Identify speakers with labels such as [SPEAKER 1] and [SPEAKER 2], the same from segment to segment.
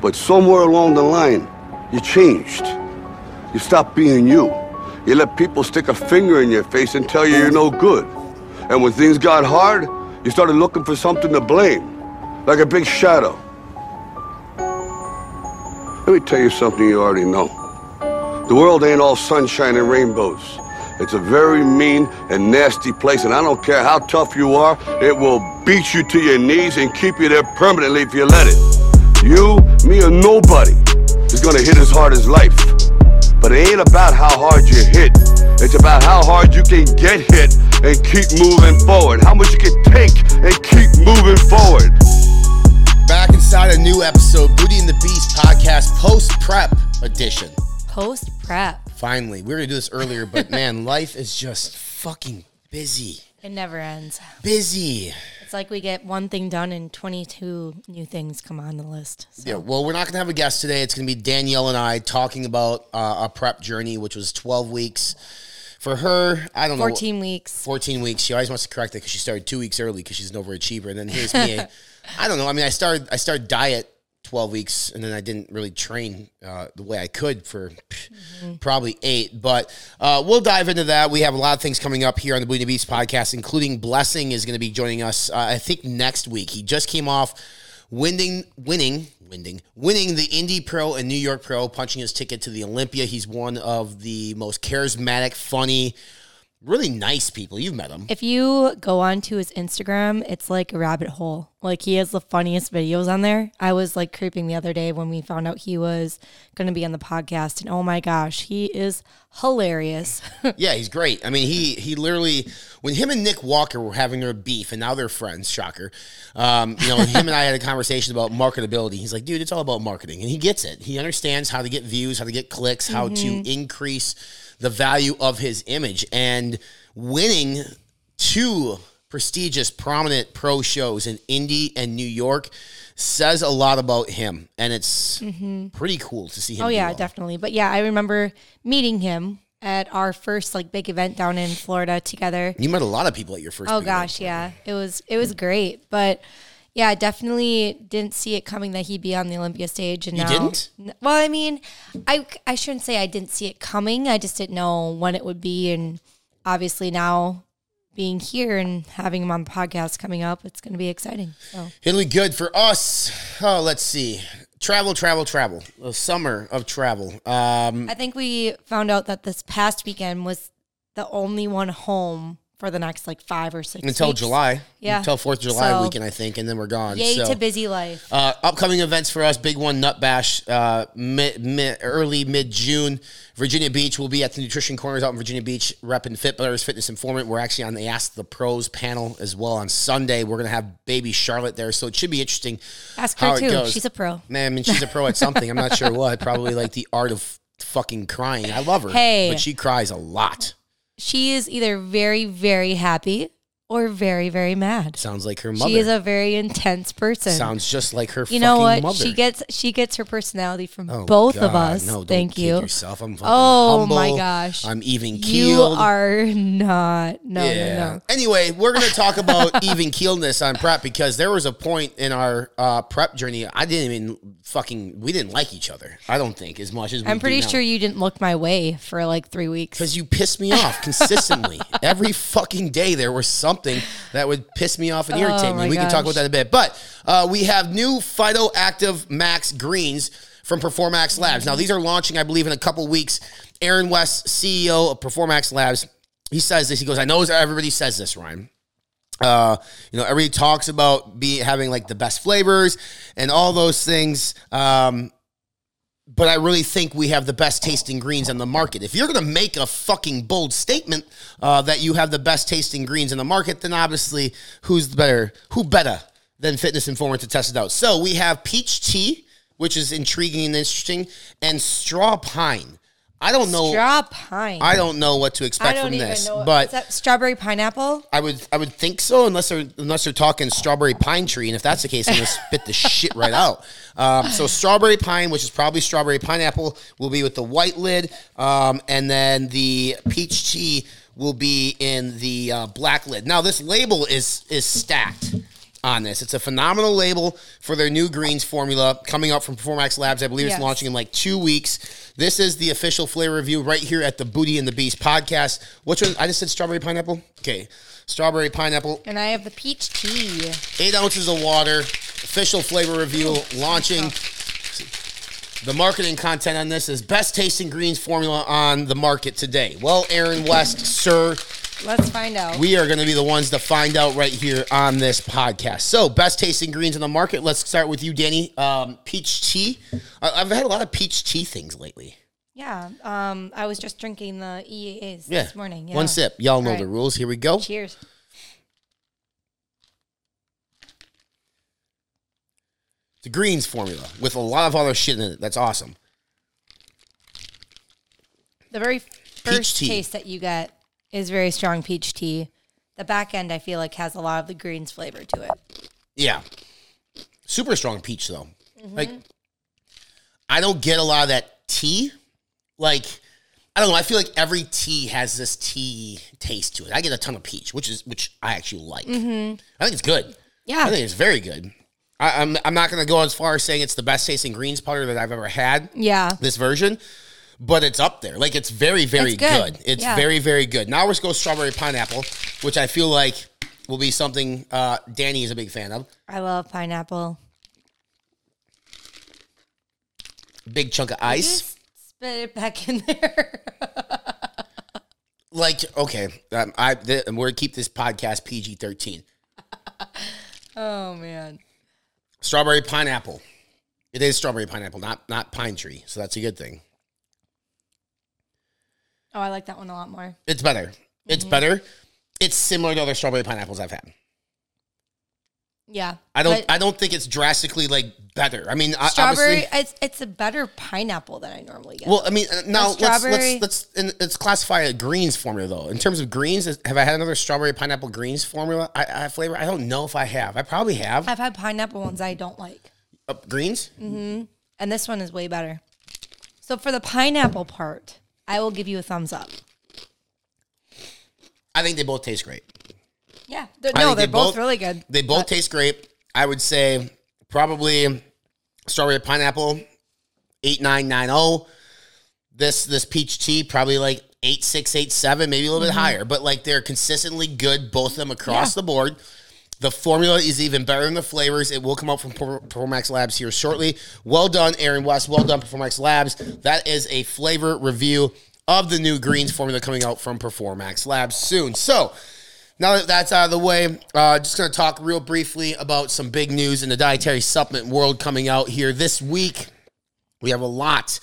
[SPEAKER 1] But somewhere along the line, you changed. You stopped being you. You let people stick a finger in your face and tell you you're no good. And when things got hard, you started looking for something to blame, like a big shadow. Let me tell you something you already know. The world ain't all sunshine and rainbows. It's a very mean and nasty place, and I don't care how tough you are, it will beat you to your knees and keep you there permanently if you let it. You, me, or nobody is gonna hit as hard as life. But it ain't about how hard you hit. It's about how hard you can get hit and keep moving forward. How much you can take and keep moving forward.
[SPEAKER 2] Back inside a new episode, Booty and the Beast podcast post prep edition.
[SPEAKER 3] Post prep.
[SPEAKER 2] Finally, we were gonna do this earlier, but man, life is just fucking busy.
[SPEAKER 3] It never ends.
[SPEAKER 2] Busy.
[SPEAKER 3] It's like we get one thing done and 22 new things come on the list. So.
[SPEAKER 2] Yeah, well, we're not going to have a guest today. It's going to be Danielle and I talking about uh, a prep journey, which was 12 weeks. For her, I don't
[SPEAKER 3] 14
[SPEAKER 2] know.
[SPEAKER 3] 14 weeks.
[SPEAKER 2] 14 weeks. She always wants to correct it because she started two weeks early because she's an overachiever. And then here's me. I don't know. I mean, I started I started diet 12 weeks and then I didn't really train uh, the way I could for mm-hmm. probably eight. But uh, we'll dive into that. We have a lot of things coming up here on the Booty Beast podcast, including Blessing is going to be joining us, uh, I think, next week. He just came off winning, winning, winning, winning the Indy Pro and New York Pro, punching his ticket to the Olympia. He's one of the most charismatic, funny, really nice people. You've met him.
[SPEAKER 3] If you go onto his Instagram, it's like a rabbit hole. Like he has the funniest videos on there. I was like creeping the other day when we found out he was going to be on the podcast, and oh my gosh, he is hilarious.
[SPEAKER 2] yeah, he's great. I mean, he he literally when him and Nick Walker were having their beef, and now they're friends. Shocker. Um, you know, him and I had a conversation about marketability. He's like, dude, it's all about marketing, and he gets it. He understands how to get views, how to get clicks, how mm-hmm. to increase the value of his image and winning two prestigious, prominent pro shows in Indy and New York says a lot about him, and it's mm-hmm. pretty cool to see him.
[SPEAKER 3] Oh yeah, well. definitely. But yeah, I remember meeting him at our first like big event down in Florida together.
[SPEAKER 2] You met a lot of people at your first.
[SPEAKER 3] Oh gosh, yeah, it was it was great, but yeah, definitely didn't see it coming that he'd be on the Olympia stage. And
[SPEAKER 2] you
[SPEAKER 3] now,
[SPEAKER 2] didn't?
[SPEAKER 3] Well, I mean, I I shouldn't say I didn't see it coming. I just didn't know when it would be, and obviously now being here and having him on the podcast coming up, it's going to be exciting. So
[SPEAKER 2] it'll be good for us. Oh, let's see. Travel, travel, travel. A summer of travel. Um,
[SPEAKER 3] I think we found out that this past weekend was the only one home for the next like five or six
[SPEAKER 2] until
[SPEAKER 3] weeks.
[SPEAKER 2] July.
[SPEAKER 3] Yeah,
[SPEAKER 2] until Fourth of July so, weekend, I think, and then we're gone.
[SPEAKER 3] Yay
[SPEAKER 2] so,
[SPEAKER 3] to busy life.
[SPEAKER 2] Uh, upcoming events for us: big one, Nut Bash, uh, mid, mid, early mid June. Virginia Beach will be at the Nutrition Corners out in Virginia Beach, repping Fit Butters Fitness Informant. We're actually on the Ask the Pros panel as well on Sunday. We're gonna have baby Charlotte there, so it should be interesting.
[SPEAKER 3] Ask her too. She's a pro.
[SPEAKER 2] Man, I mean, she's a pro at something. I'm not sure what. Probably like the art of fucking crying. I love her.
[SPEAKER 3] Hey,
[SPEAKER 2] but she cries a lot
[SPEAKER 3] she is either very, very happy or very, very mad.
[SPEAKER 2] Sounds like her mother.
[SPEAKER 3] She is a very intense person.
[SPEAKER 2] Sounds just like her.
[SPEAKER 3] You know what?
[SPEAKER 2] Mother.
[SPEAKER 3] She gets she gets her personality from oh, both God. of us. No, Thank you.
[SPEAKER 2] Yourself. I'm
[SPEAKER 3] oh
[SPEAKER 2] humble.
[SPEAKER 3] my gosh.
[SPEAKER 2] I'm even keeled.
[SPEAKER 3] You are not. No, yeah. no, no.
[SPEAKER 2] Anyway, we're gonna talk about even keeledness on prep because there was a point in our uh, prep journey I didn't even fucking we didn't like each other. I don't think as much as
[SPEAKER 3] I'm pretty sure you didn't look my way for like three weeks
[SPEAKER 2] because you pissed me off consistently every fucking day. There was something that would would piss me off and irritate oh me. We gosh. can talk about that a bit. But uh, we have new Phytoactive Max greens from Performax Labs. Now, these are launching, I believe, in a couple weeks. Aaron West, CEO of Performax Labs, he says this. He goes, I know everybody says this, Ryan. Uh, you know, everybody talks about be having like the best flavors and all those things. Um, but I really think we have the best tasting greens on the market. If you're going to make a fucking bold statement uh, that you have the best tasting greens in the market, then obviously who's better? Who better than Fitness Informant to test it out? So we have peach tea, which is intriguing and interesting, and straw pine. I don't know.
[SPEAKER 3] Straw pine.
[SPEAKER 2] I don't know what to expect from this, know. but
[SPEAKER 3] Is that strawberry pineapple.
[SPEAKER 2] I would I would think so, unless they're unless they're talking strawberry pine tree, and if that's the case, I'm gonna spit the shit right out. Um, so strawberry pine, which is probably strawberry pineapple, will be with the white lid, um, and then the peach tea will be in the uh, black lid. Now this label is is stacked. On this. It's a phenomenal label for their new greens formula coming up from Performax Labs. I believe it's
[SPEAKER 3] Yes.
[SPEAKER 2] launching in like two weeks. This is the official flavor review right here at the Booty and the Beast podcast. Which one? I just said strawberry pineapple. Okay, strawberry pineapple.
[SPEAKER 3] And I have the peach tea.
[SPEAKER 2] Eight ounces of water. Official flavor review launching. The marketing content on this is best tasting greens formula on the market today. Well, Aaron West, sir,
[SPEAKER 3] Let's find out.
[SPEAKER 2] we are going to be the ones to find out right here on this podcast. So, best tasting greens on the market. Let's start with you, Danny. Um, peach tea. I- I've had a lot of peach tea things lately.
[SPEAKER 3] yeah. Um, I was just drinking the EAAs
[SPEAKER 2] Yeah.
[SPEAKER 3] this morning. Yeah.
[SPEAKER 2] One sip. Y'all know
[SPEAKER 3] All
[SPEAKER 2] the
[SPEAKER 3] right.
[SPEAKER 2] rules. Here we go.
[SPEAKER 3] Cheers.
[SPEAKER 2] The greens formula with a lot of other shit in it. That's awesome.
[SPEAKER 3] The very first taste that you get is very strong peach tea. The back end, I feel like, has a lot of the greens flavor to it.
[SPEAKER 2] Yeah. Super strong peach though.
[SPEAKER 3] Mm-hmm.
[SPEAKER 2] Like I don't get a lot of that tea. Like I don't know. I feel like every tea has this tea taste to it. I get a ton of peach, which is which I actually like. I think it's good.
[SPEAKER 3] Mm-hmm. Yeah.
[SPEAKER 2] I think it's very good. I, I'm I'm not gonna go as far as saying it's the best tasting greens powder that I've ever had.
[SPEAKER 3] Yeah.
[SPEAKER 2] This version, but it's up there. Like it's very very
[SPEAKER 3] It's good.
[SPEAKER 2] good. It's
[SPEAKER 3] Yeah.
[SPEAKER 2] very very good. Now let's go strawberry pineapple, which I feel like will be something uh, Danny is a big fan of.
[SPEAKER 3] I love pineapple.
[SPEAKER 2] Big chunk of ice.
[SPEAKER 3] Spit it back in there.
[SPEAKER 2] like okay um, i th- we're gonna keep this podcast pg-13
[SPEAKER 3] oh, man.
[SPEAKER 2] strawberry pineapple it is strawberry pineapple not not pine tree so that's a good thing
[SPEAKER 3] Oh, I like that one a lot more.
[SPEAKER 2] it's better it's
[SPEAKER 3] Mm-hmm.
[SPEAKER 2] better it's similar to other strawberry pineapples i've had
[SPEAKER 3] Yeah.
[SPEAKER 2] i don't
[SPEAKER 3] But
[SPEAKER 2] i don't think it's drastically like better i mean I-
[SPEAKER 3] strawberry,
[SPEAKER 2] obviously
[SPEAKER 3] it's, it's a better pineapple than I normally get.
[SPEAKER 2] well, I mean, uh, now let's
[SPEAKER 3] strawberry-
[SPEAKER 2] let's let's and let's classify a greens formula though. In terms of greens, is- have I had another strawberry pineapple greens formula? I, I flavor. I don't know if I have. I probably have
[SPEAKER 3] I've had pineapple ones I don't like.
[SPEAKER 2] uh, greens. Mm-hmm.
[SPEAKER 3] And this one is way better. So for the pineapple part, I will give you a thumbs up.
[SPEAKER 2] I think they both taste great.
[SPEAKER 3] Yeah. They're,
[SPEAKER 2] I
[SPEAKER 3] no,
[SPEAKER 2] think
[SPEAKER 3] they're
[SPEAKER 2] they
[SPEAKER 3] both,
[SPEAKER 2] both-
[SPEAKER 3] really good.
[SPEAKER 2] They both taste great. I would say probably strawberry pineapple eight nine nine zero. This this peach tea probably like eight six eight seven, maybe a little bit mm-hmm. higher. But like they're consistently good, both of them across
[SPEAKER 3] Yeah.
[SPEAKER 2] the board. The formula is even better than the flavors. It will come out from Performax Labs here shortly. Well done, Aaron West. Well done, Performax Labs. That is a flavor review of the new greens formula coming out from Performax Labs soon. So, now that that's out of the way, uh, just going to talk real briefly about some big news in the dietary supplement world coming out here this week. We have a lot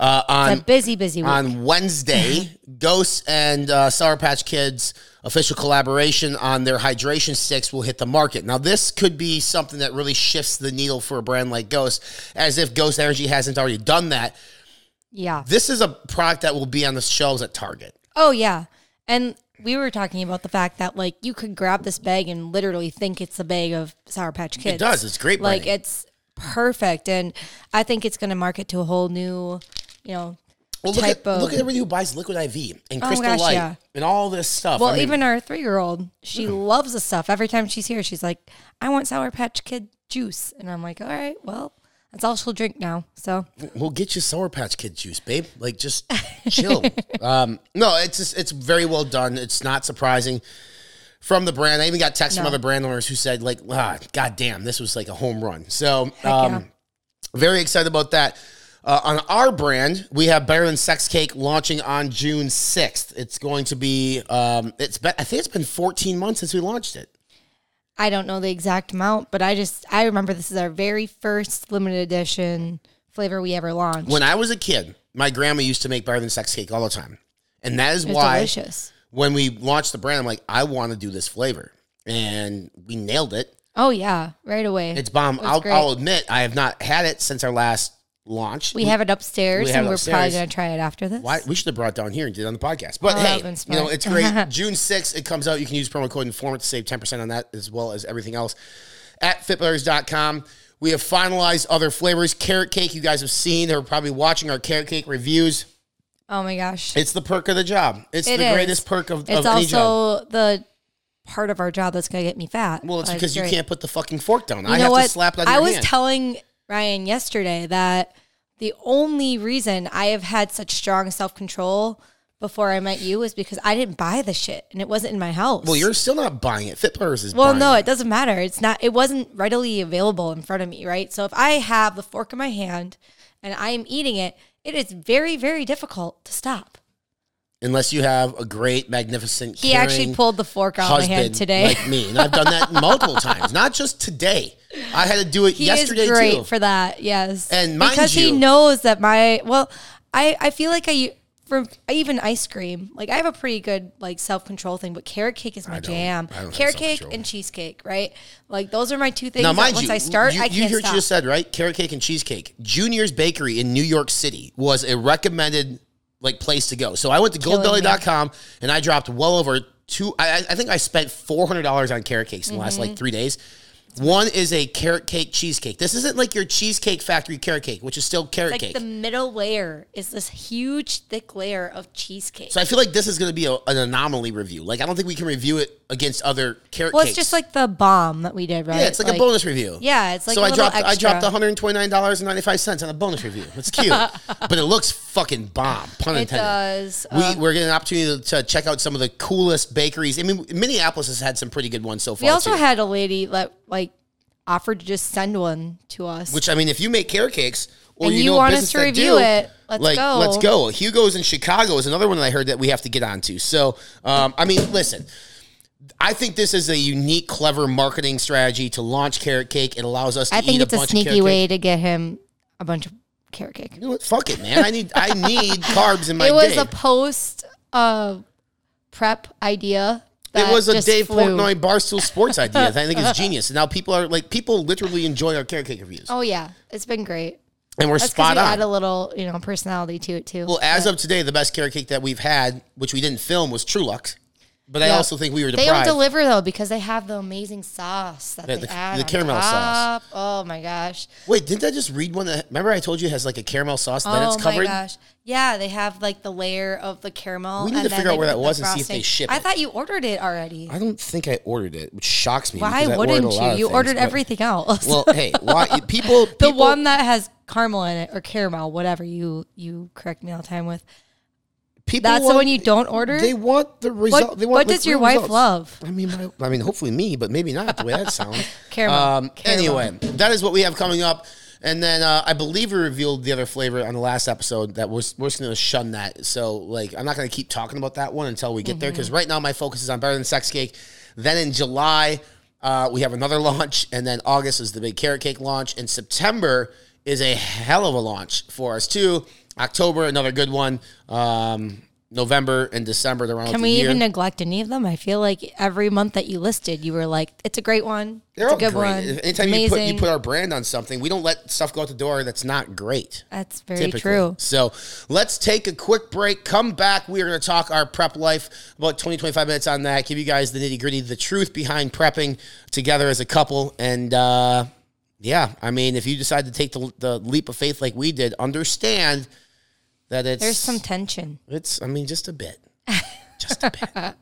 [SPEAKER 2] uh, on
[SPEAKER 3] It's a busy, busy week.
[SPEAKER 2] on Wednesday, Ghost and uh, Sour Patch Kids official collaboration on their hydration sticks will hit the market. Now, this could be something that really shifts the needle for a brand like Ghost, as if Ghost Energy hasn't already done that.
[SPEAKER 3] yeah.
[SPEAKER 2] This is a product that will be on the shelves at Target.
[SPEAKER 3] Oh yeah. And we were talking about the fact that like you could grab this bag and literally think it's a bag of Sour Patch Kids.
[SPEAKER 2] It does. It's great.
[SPEAKER 3] Like it's perfect and I think it's going to market to a whole new, you know,
[SPEAKER 2] well, look
[SPEAKER 3] type
[SPEAKER 2] at,
[SPEAKER 3] of
[SPEAKER 2] look at everybody who buys Liquid IV and
[SPEAKER 3] Oh,
[SPEAKER 2] Crystal
[SPEAKER 3] gosh,
[SPEAKER 2] Light
[SPEAKER 3] yeah.
[SPEAKER 2] and all this stuff.
[SPEAKER 3] Well,
[SPEAKER 2] I mean,
[SPEAKER 3] even our 3-year-old, she loves the stuff. Every time she's here, she's like, "I want Sour Patch Kid juice." And I'm like, "All right, well, that's all she'll drink now." So,
[SPEAKER 2] We'll get you Sour Patch Kid juice, babe. Like, just chill. um, no, it's just, it's very well done. It's not surprising from the brand. I even got texts from other brand owners who said, like, ah, god damn, this was like a home run. So, um,
[SPEAKER 3] yeah.
[SPEAKER 2] very excited about that. Uh, on our brand, we have Better Than Sex Cake launching on June 6th. It's going to be, um, it's been, I think it's been 14 months since we launched it.
[SPEAKER 3] I don't know the exact amount, but I just I remember this is our very first limited edition flavor we ever launched.
[SPEAKER 2] When I was a kid, my grandma used to make Better Than Sex Cake all the time. And that is why
[SPEAKER 3] delicious.
[SPEAKER 2] when we launched the brand, I'm like, I want to do this flavor. And we nailed it.
[SPEAKER 3] Oh yeah, right away.
[SPEAKER 2] It's bomb.
[SPEAKER 3] It
[SPEAKER 2] I'll. I'll admit, I have not had it since our last launch.
[SPEAKER 3] we have it upstairs,
[SPEAKER 2] we have
[SPEAKER 3] and
[SPEAKER 2] it
[SPEAKER 3] we're probably gonna try it after this.
[SPEAKER 2] Why, we should have brought it down here and did it on the podcast. But
[SPEAKER 3] Oh,
[SPEAKER 2] hey, you know, it's great. June 6th, it comes out. You can use promo code Informant to save 10% on that as well as everything else at fitbutters.com. We have finalized other flavors. Carrot cake, you guys have seen. They're probably watching our carrot cake reviews.
[SPEAKER 3] Oh my gosh,
[SPEAKER 2] It's the perk of the job. It's
[SPEAKER 3] It
[SPEAKER 2] the
[SPEAKER 3] is.
[SPEAKER 2] greatest perk of,
[SPEAKER 3] it's
[SPEAKER 2] of any job.
[SPEAKER 3] also the part of our job that's gonna get me fat.
[SPEAKER 2] Well, it's
[SPEAKER 3] Like,
[SPEAKER 2] because you
[SPEAKER 3] great.
[SPEAKER 2] can't put the fucking fork down.
[SPEAKER 3] You
[SPEAKER 2] I have
[SPEAKER 3] what?
[SPEAKER 2] to slap on
[SPEAKER 3] I was
[SPEAKER 2] hand.
[SPEAKER 3] telling Ryan yesterday that the only reason I have had such strong self control before I met you was because I didn't buy the shit and it wasn't in my house.
[SPEAKER 2] well, you're still not buying it. Fit is
[SPEAKER 3] well, no,
[SPEAKER 2] it.
[SPEAKER 3] it doesn't matter. It's not. It wasn't readily available in front of me, right? So if I have the fork in my hand and I am eating it, it is very, very difficult to stop.
[SPEAKER 2] Unless you have a great, magnificent.
[SPEAKER 3] He actually pulled the fork out of my hand today.
[SPEAKER 2] like me, and I've done that multiple times. Not just today. I had to do it
[SPEAKER 3] he
[SPEAKER 2] yesterday
[SPEAKER 3] is great
[SPEAKER 2] too.
[SPEAKER 3] for that. Yes,
[SPEAKER 2] And mind
[SPEAKER 3] because he knows that my well, I I feel like I for even ice cream like I have a pretty good like self control thing, but carrot cake is my jam.
[SPEAKER 2] I don't have
[SPEAKER 3] Carrot cake and cheesecake, right? Like those are my two things.
[SPEAKER 2] now,
[SPEAKER 3] that
[SPEAKER 2] mind
[SPEAKER 3] once
[SPEAKER 2] you,
[SPEAKER 3] I start,
[SPEAKER 2] you,
[SPEAKER 3] I
[SPEAKER 2] you
[SPEAKER 3] can't
[SPEAKER 2] hear what
[SPEAKER 3] stop.
[SPEAKER 2] you just said, right? Carrot cake and cheesecake. Junior's Bakery in New York City was a recommended like place to go. So I went to goldbelly.com and I dropped well over two. I, I think I spent four hundred dollars on carrot cakes in the last like three days. One is a carrot cake cheesecake. This isn't like your cheesecake factory carrot cake, which is still carrot
[SPEAKER 3] like
[SPEAKER 2] cake.
[SPEAKER 3] the middle layer is this huge thick layer of cheesecake.
[SPEAKER 2] so I feel like this is going to be a, an anomaly review. Like I don't think we can review it against other carrot cake.
[SPEAKER 3] well,
[SPEAKER 2] cakes.
[SPEAKER 3] it's just like the bomb that we did, right?
[SPEAKER 2] yeah, it's like, a bonus review.
[SPEAKER 3] Yeah, it's like
[SPEAKER 2] so
[SPEAKER 3] a
[SPEAKER 2] I dropped I
[SPEAKER 3] extra.
[SPEAKER 2] dropped one hundred twenty nine dollars and ninety five cents on a bonus review. It's cute, but it looks fucking bomb. Pun
[SPEAKER 3] It
[SPEAKER 2] intended.
[SPEAKER 3] does.
[SPEAKER 2] We, uh, we're getting an opportunity to check out some of the coolest bakeries. I mean, Minneapolis has had some pretty good ones so far.
[SPEAKER 3] we also
[SPEAKER 2] too.
[SPEAKER 3] had a lady that like offered to just send one to us.
[SPEAKER 2] Which I mean, if you make carrot cakes, or
[SPEAKER 3] And
[SPEAKER 2] you,
[SPEAKER 3] you
[SPEAKER 2] know
[SPEAKER 3] want us to review
[SPEAKER 2] do,
[SPEAKER 3] it, let's
[SPEAKER 2] like,
[SPEAKER 3] go.
[SPEAKER 2] Let's go. Hugo's in Chicago is another one that I heard that we have to get onto. So, um, I mean, listen. I think this is a unique, clever marketing strategy to launch carrot cake. It allows us to
[SPEAKER 3] I think
[SPEAKER 2] eat
[SPEAKER 3] it's
[SPEAKER 2] a
[SPEAKER 3] a sneaky way to get him a bunch of carrot cake.
[SPEAKER 2] You know what? Fuck it, man. I need I need carbs in my
[SPEAKER 3] it was
[SPEAKER 2] day.
[SPEAKER 3] a post uh, prep idea.
[SPEAKER 2] It was a Dave
[SPEAKER 3] flew.
[SPEAKER 2] Portnoy Barstool Sports idea. I think it's genius. And now people are like people literally enjoy our carrot cake reviews,
[SPEAKER 3] Oh yeah, it's been great.
[SPEAKER 2] and we're
[SPEAKER 3] That's
[SPEAKER 2] spot
[SPEAKER 3] we
[SPEAKER 2] on.
[SPEAKER 3] add a little, you know, personality to it too.
[SPEAKER 2] Well, as of today, the best carrot cake that we've had, which we didn't film, was Truluck. But I also think we were
[SPEAKER 3] they
[SPEAKER 2] deprived.
[SPEAKER 3] don't deliver though because they have the amazing sauce that
[SPEAKER 2] Yeah,
[SPEAKER 3] they
[SPEAKER 2] the-
[SPEAKER 3] add
[SPEAKER 2] the
[SPEAKER 3] on
[SPEAKER 2] caramel sauce.
[SPEAKER 3] top. Oh my gosh!
[SPEAKER 2] Wait, didn't I just read one that? Remember, I told you it has like a caramel sauce, then
[SPEAKER 3] oh
[SPEAKER 2] it's covered.
[SPEAKER 3] Oh my gosh! Yeah, they have like the layer of the caramel.
[SPEAKER 2] We need
[SPEAKER 3] and
[SPEAKER 2] to
[SPEAKER 3] then
[SPEAKER 2] figure out
[SPEAKER 3] they
[SPEAKER 2] where that
[SPEAKER 3] the
[SPEAKER 2] was and see if they
[SPEAKER 3] frosting.
[SPEAKER 2] ship
[SPEAKER 3] I
[SPEAKER 2] it.
[SPEAKER 3] thought you ordered it already.
[SPEAKER 2] I don't think I ordered it, which shocks me.
[SPEAKER 3] Why
[SPEAKER 2] because I ordered a
[SPEAKER 3] wouldn't
[SPEAKER 2] lot
[SPEAKER 3] you?
[SPEAKER 2] of
[SPEAKER 3] You
[SPEAKER 2] things,
[SPEAKER 3] ordered
[SPEAKER 2] but-
[SPEAKER 3] everything else.
[SPEAKER 2] Well, hey, why people?
[SPEAKER 3] the
[SPEAKER 2] people-
[SPEAKER 3] one that has caramel in it or caramel, whatever you you correct me all the time with.
[SPEAKER 2] People
[SPEAKER 3] That's the
[SPEAKER 2] want-
[SPEAKER 3] one you don't order.
[SPEAKER 2] They want the result.
[SPEAKER 3] what
[SPEAKER 2] they want
[SPEAKER 3] what does your wife
[SPEAKER 2] results.
[SPEAKER 3] love?
[SPEAKER 2] I mean, my, I mean, hopefully me, but maybe not the way that sounds.
[SPEAKER 3] Caramel.
[SPEAKER 2] Um,
[SPEAKER 3] Caramel.
[SPEAKER 2] Anyway, that is what we have coming up. And then uh, I believe we revealed the other flavor on the last episode that we're, we're just going to shun that. So, like, I'm not going to keep talking about that one until we get there
[SPEAKER 3] Mm-hmm.
[SPEAKER 2] because right now my focus is on Better Than Sex Cake. Then in July, uh, we have another launch. And then August is the big carrot cake launch. And September is a hell of a launch for us, too. October, another good one. Um, November and December, the round
[SPEAKER 3] Can we
[SPEAKER 2] the year.
[SPEAKER 3] even neglect any of them? I feel like every month that you listed, you were like, "It's a great one.
[SPEAKER 2] They're
[SPEAKER 3] it's a
[SPEAKER 2] all
[SPEAKER 3] good
[SPEAKER 2] great.
[SPEAKER 3] one.
[SPEAKER 2] Anytime you put you put our brand on something, we don't let stuff go out the door that's not great.
[SPEAKER 3] That's very
[SPEAKER 2] typically.
[SPEAKER 3] true.
[SPEAKER 2] So let's take a quick break. Come back. We are going to talk our prep life, about 20, 25 minutes on that. Give you guys the nitty gritty, the truth behind prepping together as a couple. And uh, yeah, I mean, if you decide to take the, the leap of faith like we did, understand that it's.
[SPEAKER 3] There's some tension.
[SPEAKER 2] It's, I mean, just a bit. Just a bit.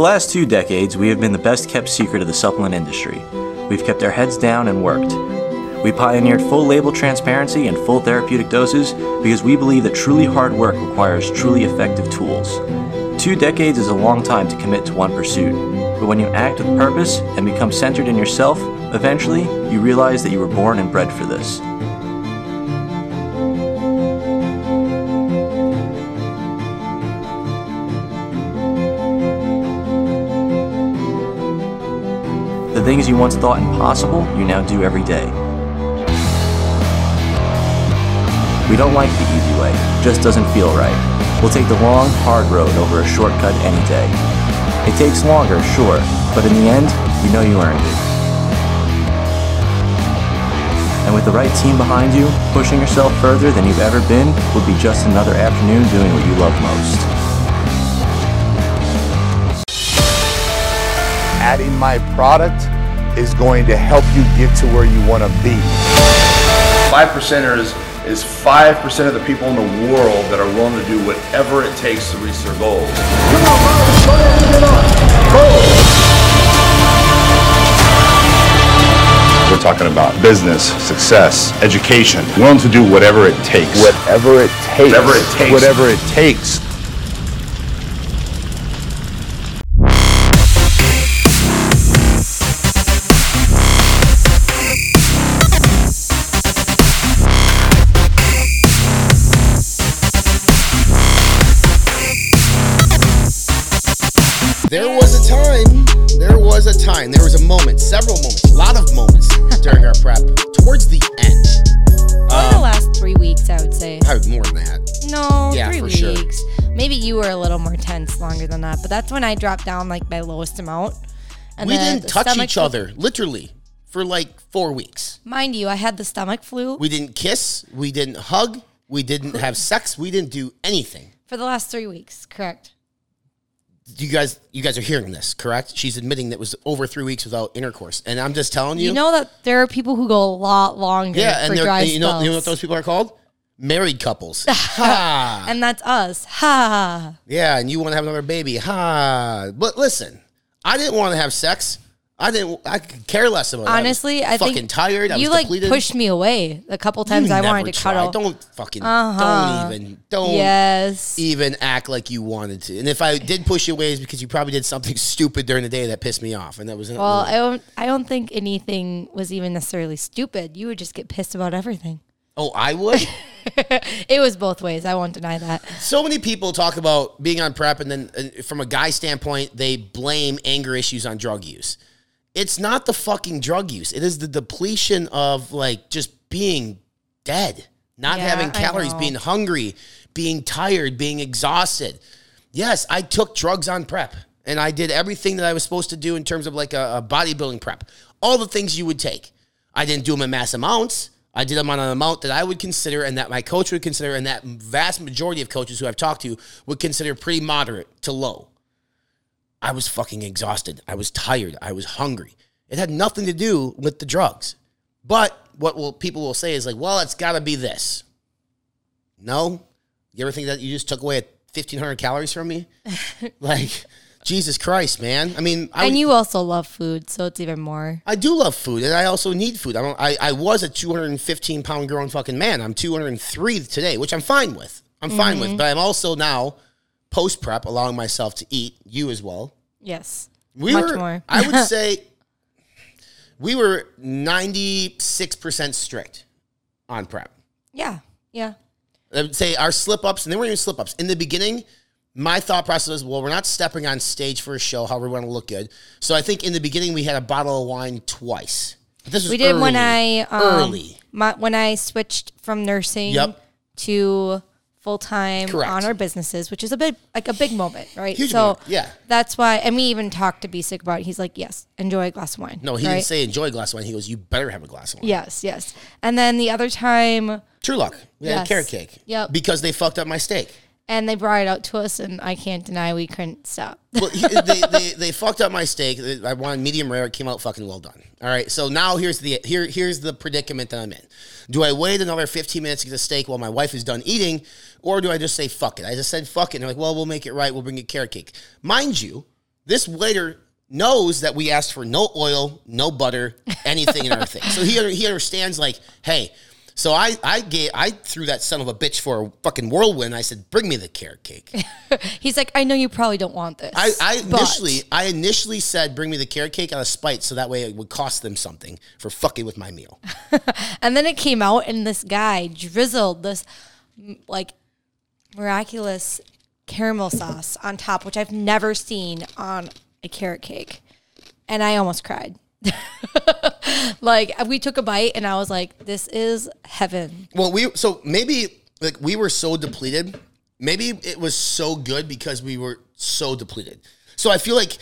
[SPEAKER 4] The last two decades, we have been the best kept secret of the supplement industry. We've kept our heads down and worked. We pioneered full label transparency and full therapeutic doses because we believe that truly hard work requires truly effective tools. Two decades is a long time to commit to one pursuit, but when you act with purpose and become centered in yourself, eventually you realize that you were born and bred for this. You once thought impossible, you now do every day. We don't like the easy way, just doesn't feel right. We'll take the long, hard road over a shortcut any day. It takes longer, sure, but in the end, you know you earned it. And with the right team behind you, pushing yourself further than you've ever been would be just another afternoon doing what you love most.
[SPEAKER 5] adding my product is going to help you get to where you want to be.
[SPEAKER 6] Five percenters is five percent of the people in the world that are willing to do whatever it takes to reach their goals. We're talking about business, success, education, willing to do whatever it takes.
[SPEAKER 5] Whatever it takes.
[SPEAKER 6] Whatever it takes.
[SPEAKER 5] Whatever it takes.
[SPEAKER 2] There was a time, there was a time, there was a moment, several moments, a lot of moments during our prep towards the end.
[SPEAKER 3] Over the um, last three weeks, I would say.
[SPEAKER 2] I Probably more than that.
[SPEAKER 3] No,
[SPEAKER 2] Yeah,
[SPEAKER 3] three
[SPEAKER 2] for sure.
[SPEAKER 3] weeks. Maybe you were a little more tense longer than that, but that's when I dropped down like my lowest amount. And
[SPEAKER 2] we didn't touch each
[SPEAKER 3] flu-
[SPEAKER 2] other, literally, for like four weeks.
[SPEAKER 3] Mind you, I had the stomach flu
[SPEAKER 2] We didn't kiss, we didn't hug, we didn't have sex, we didn't do anything.
[SPEAKER 3] for the last three weeks. Correct.
[SPEAKER 2] You guys, you guys are hearing this, correct? She's admitting that it was over three weeks without intercourse, and I'm just telling you.
[SPEAKER 3] You, know that there are people who go a lot longer
[SPEAKER 2] yeah, and and you know, you know what those people are called? Married couples. ha.
[SPEAKER 3] and that's us. Ha.
[SPEAKER 2] Yeah, and you want to have another baby. Ha. But listen, I didn't want to have sex. I didn't. I could care less about it.
[SPEAKER 3] Honestly, I,
[SPEAKER 2] was
[SPEAKER 3] think
[SPEAKER 2] fucking tired. I
[SPEAKER 3] you
[SPEAKER 2] was
[SPEAKER 3] like
[SPEAKER 2] depleted.
[SPEAKER 3] pushed me away a couple times.
[SPEAKER 2] You
[SPEAKER 3] I wanted to
[SPEAKER 2] tried.
[SPEAKER 3] cuddle.
[SPEAKER 2] Don't fucking.
[SPEAKER 3] Uh-huh.
[SPEAKER 2] Don't even. Don't.
[SPEAKER 3] yes.
[SPEAKER 2] Even act like you wanted to. And if I did push you away, it's because you probably did something stupid during the day that pissed me off, and that was.
[SPEAKER 3] Well, I don't. I don't think anything was even necessarily stupid. You would just get pissed about everything.
[SPEAKER 2] oh, I would.
[SPEAKER 3] It was both ways. I won't deny that.
[SPEAKER 2] so many people talk about being on prep, and then uh, from a guy standpoint, they blame anger issues on drug use. It's not the fucking drug use. It is the depletion of like just being dead, not
[SPEAKER 3] Yeah,
[SPEAKER 2] having calories, being hungry, being tired, being exhausted. Yes, I took drugs on prep, and I did everything that I was supposed to do in terms of like a, a bodybuilding prep. All the things you would take. I didn't do them in mass amounts. I did them on an amount that I would consider and that my coach would consider and that vast majority of coaches who I've talked to would consider pretty moderate to low. I was fucking exhausted. I was tired. I was hungry. It had nothing to do with the drugs. But what will people will say is like, well, it's got to be this. No, you ever think that you just took away 1,500 calories from me? like, Jesus Christ, man. I mean, I
[SPEAKER 3] and
[SPEAKER 2] would-
[SPEAKER 3] you also love food, so it's even more.
[SPEAKER 2] I do love food, and I also need food. I don't. I, I was a 215 pound grown fucking man. I'm 203 today, which I'm fine with. I'm fine
[SPEAKER 3] Mm-hmm.
[SPEAKER 2] with. But I'm also now post prep, allowing myself to eat. You as well.
[SPEAKER 3] Yes.
[SPEAKER 2] We
[SPEAKER 3] Much
[SPEAKER 2] were.
[SPEAKER 3] more.
[SPEAKER 2] I would say we were 96 percent strict on prep.
[SPEAKER 3] Yeah. Yeah.
[SPEAKER 2] I would say our slip ups, and they weren't even slip ups. In the beginning, my thought process was, well, we're not stepping on stage for a show, however we want to look good. So I think in the beginning we had a bottle of wine twice. But This was
[SPEAKER 3] We did when. I um,
[SPEAKER 2] early.
[SPEAKER 3] My, when I switched from nursing
[SPEAKER 2] Yep.
[SPEAKER 3] to full time on our businesses, which is a big like a big moment, right?
[SPEAKER 2] Huge
[SPEAKER 3] so
[SPEAKER 2] moment, yeah.
[SPEAKER 3] that's why. And we even talked to Basic about it. He's like, "Yes, enjoy a glass of wine."
[SPEAKER 2] No, he
[SPEAKER 3] right?
[SPEAKER 2] didn't say enjoy a glass of wine. He goes, you better have a glass of wine.
[SPEAKER 3] Yes, yes. And then the other time,
[SPEAKER 2] Truluck. We had carrot cake.
[SPEAKER 3] Yep.
[SPEAKER 2] Because they fucked up my steak.
[SPEAKER 3] And they brought it out to us, and I can't deny we couldn't stop.
[SPEAKER 2] Well, he- they, they, they fucked up my steak. I wanted medium rare. It came out fucking well done. All right. So now here's the here here's the predicament that I'm in. Do I wait another 15 minutes to get the steak while my wife is done eating, or do I just say fuck it? I just said fuck it. And they're like, well, we'll make it right. We'll bring you carrot cake. Mind you, this waiter knows that we asked for no oil, no butter, anything in our thing. So he he understands like, hey. So I I gave I threw that son of a bitch for a fucking whirlwind. I said, "Bring me the carrot cake."
[SPEAKER 3] He's like, I know you probably don't want this.
[SPEAKER 2] I, I initially I initially said, "Bring me the carrot cake" out of spite, so that way it would cost them something for fucking with my meal.
[SPEAKER 3] And then it came out, and this guy drizzled this like miraculous caramel sauce on top, which I've never seen on a carrot cake. And I almost cried. like, we took a bite, and I was like, this is heaven.
[SPEAKER 2] Well, we so maybe like we were so depleted. Maybe it was so good because we were so depleted. So I feel like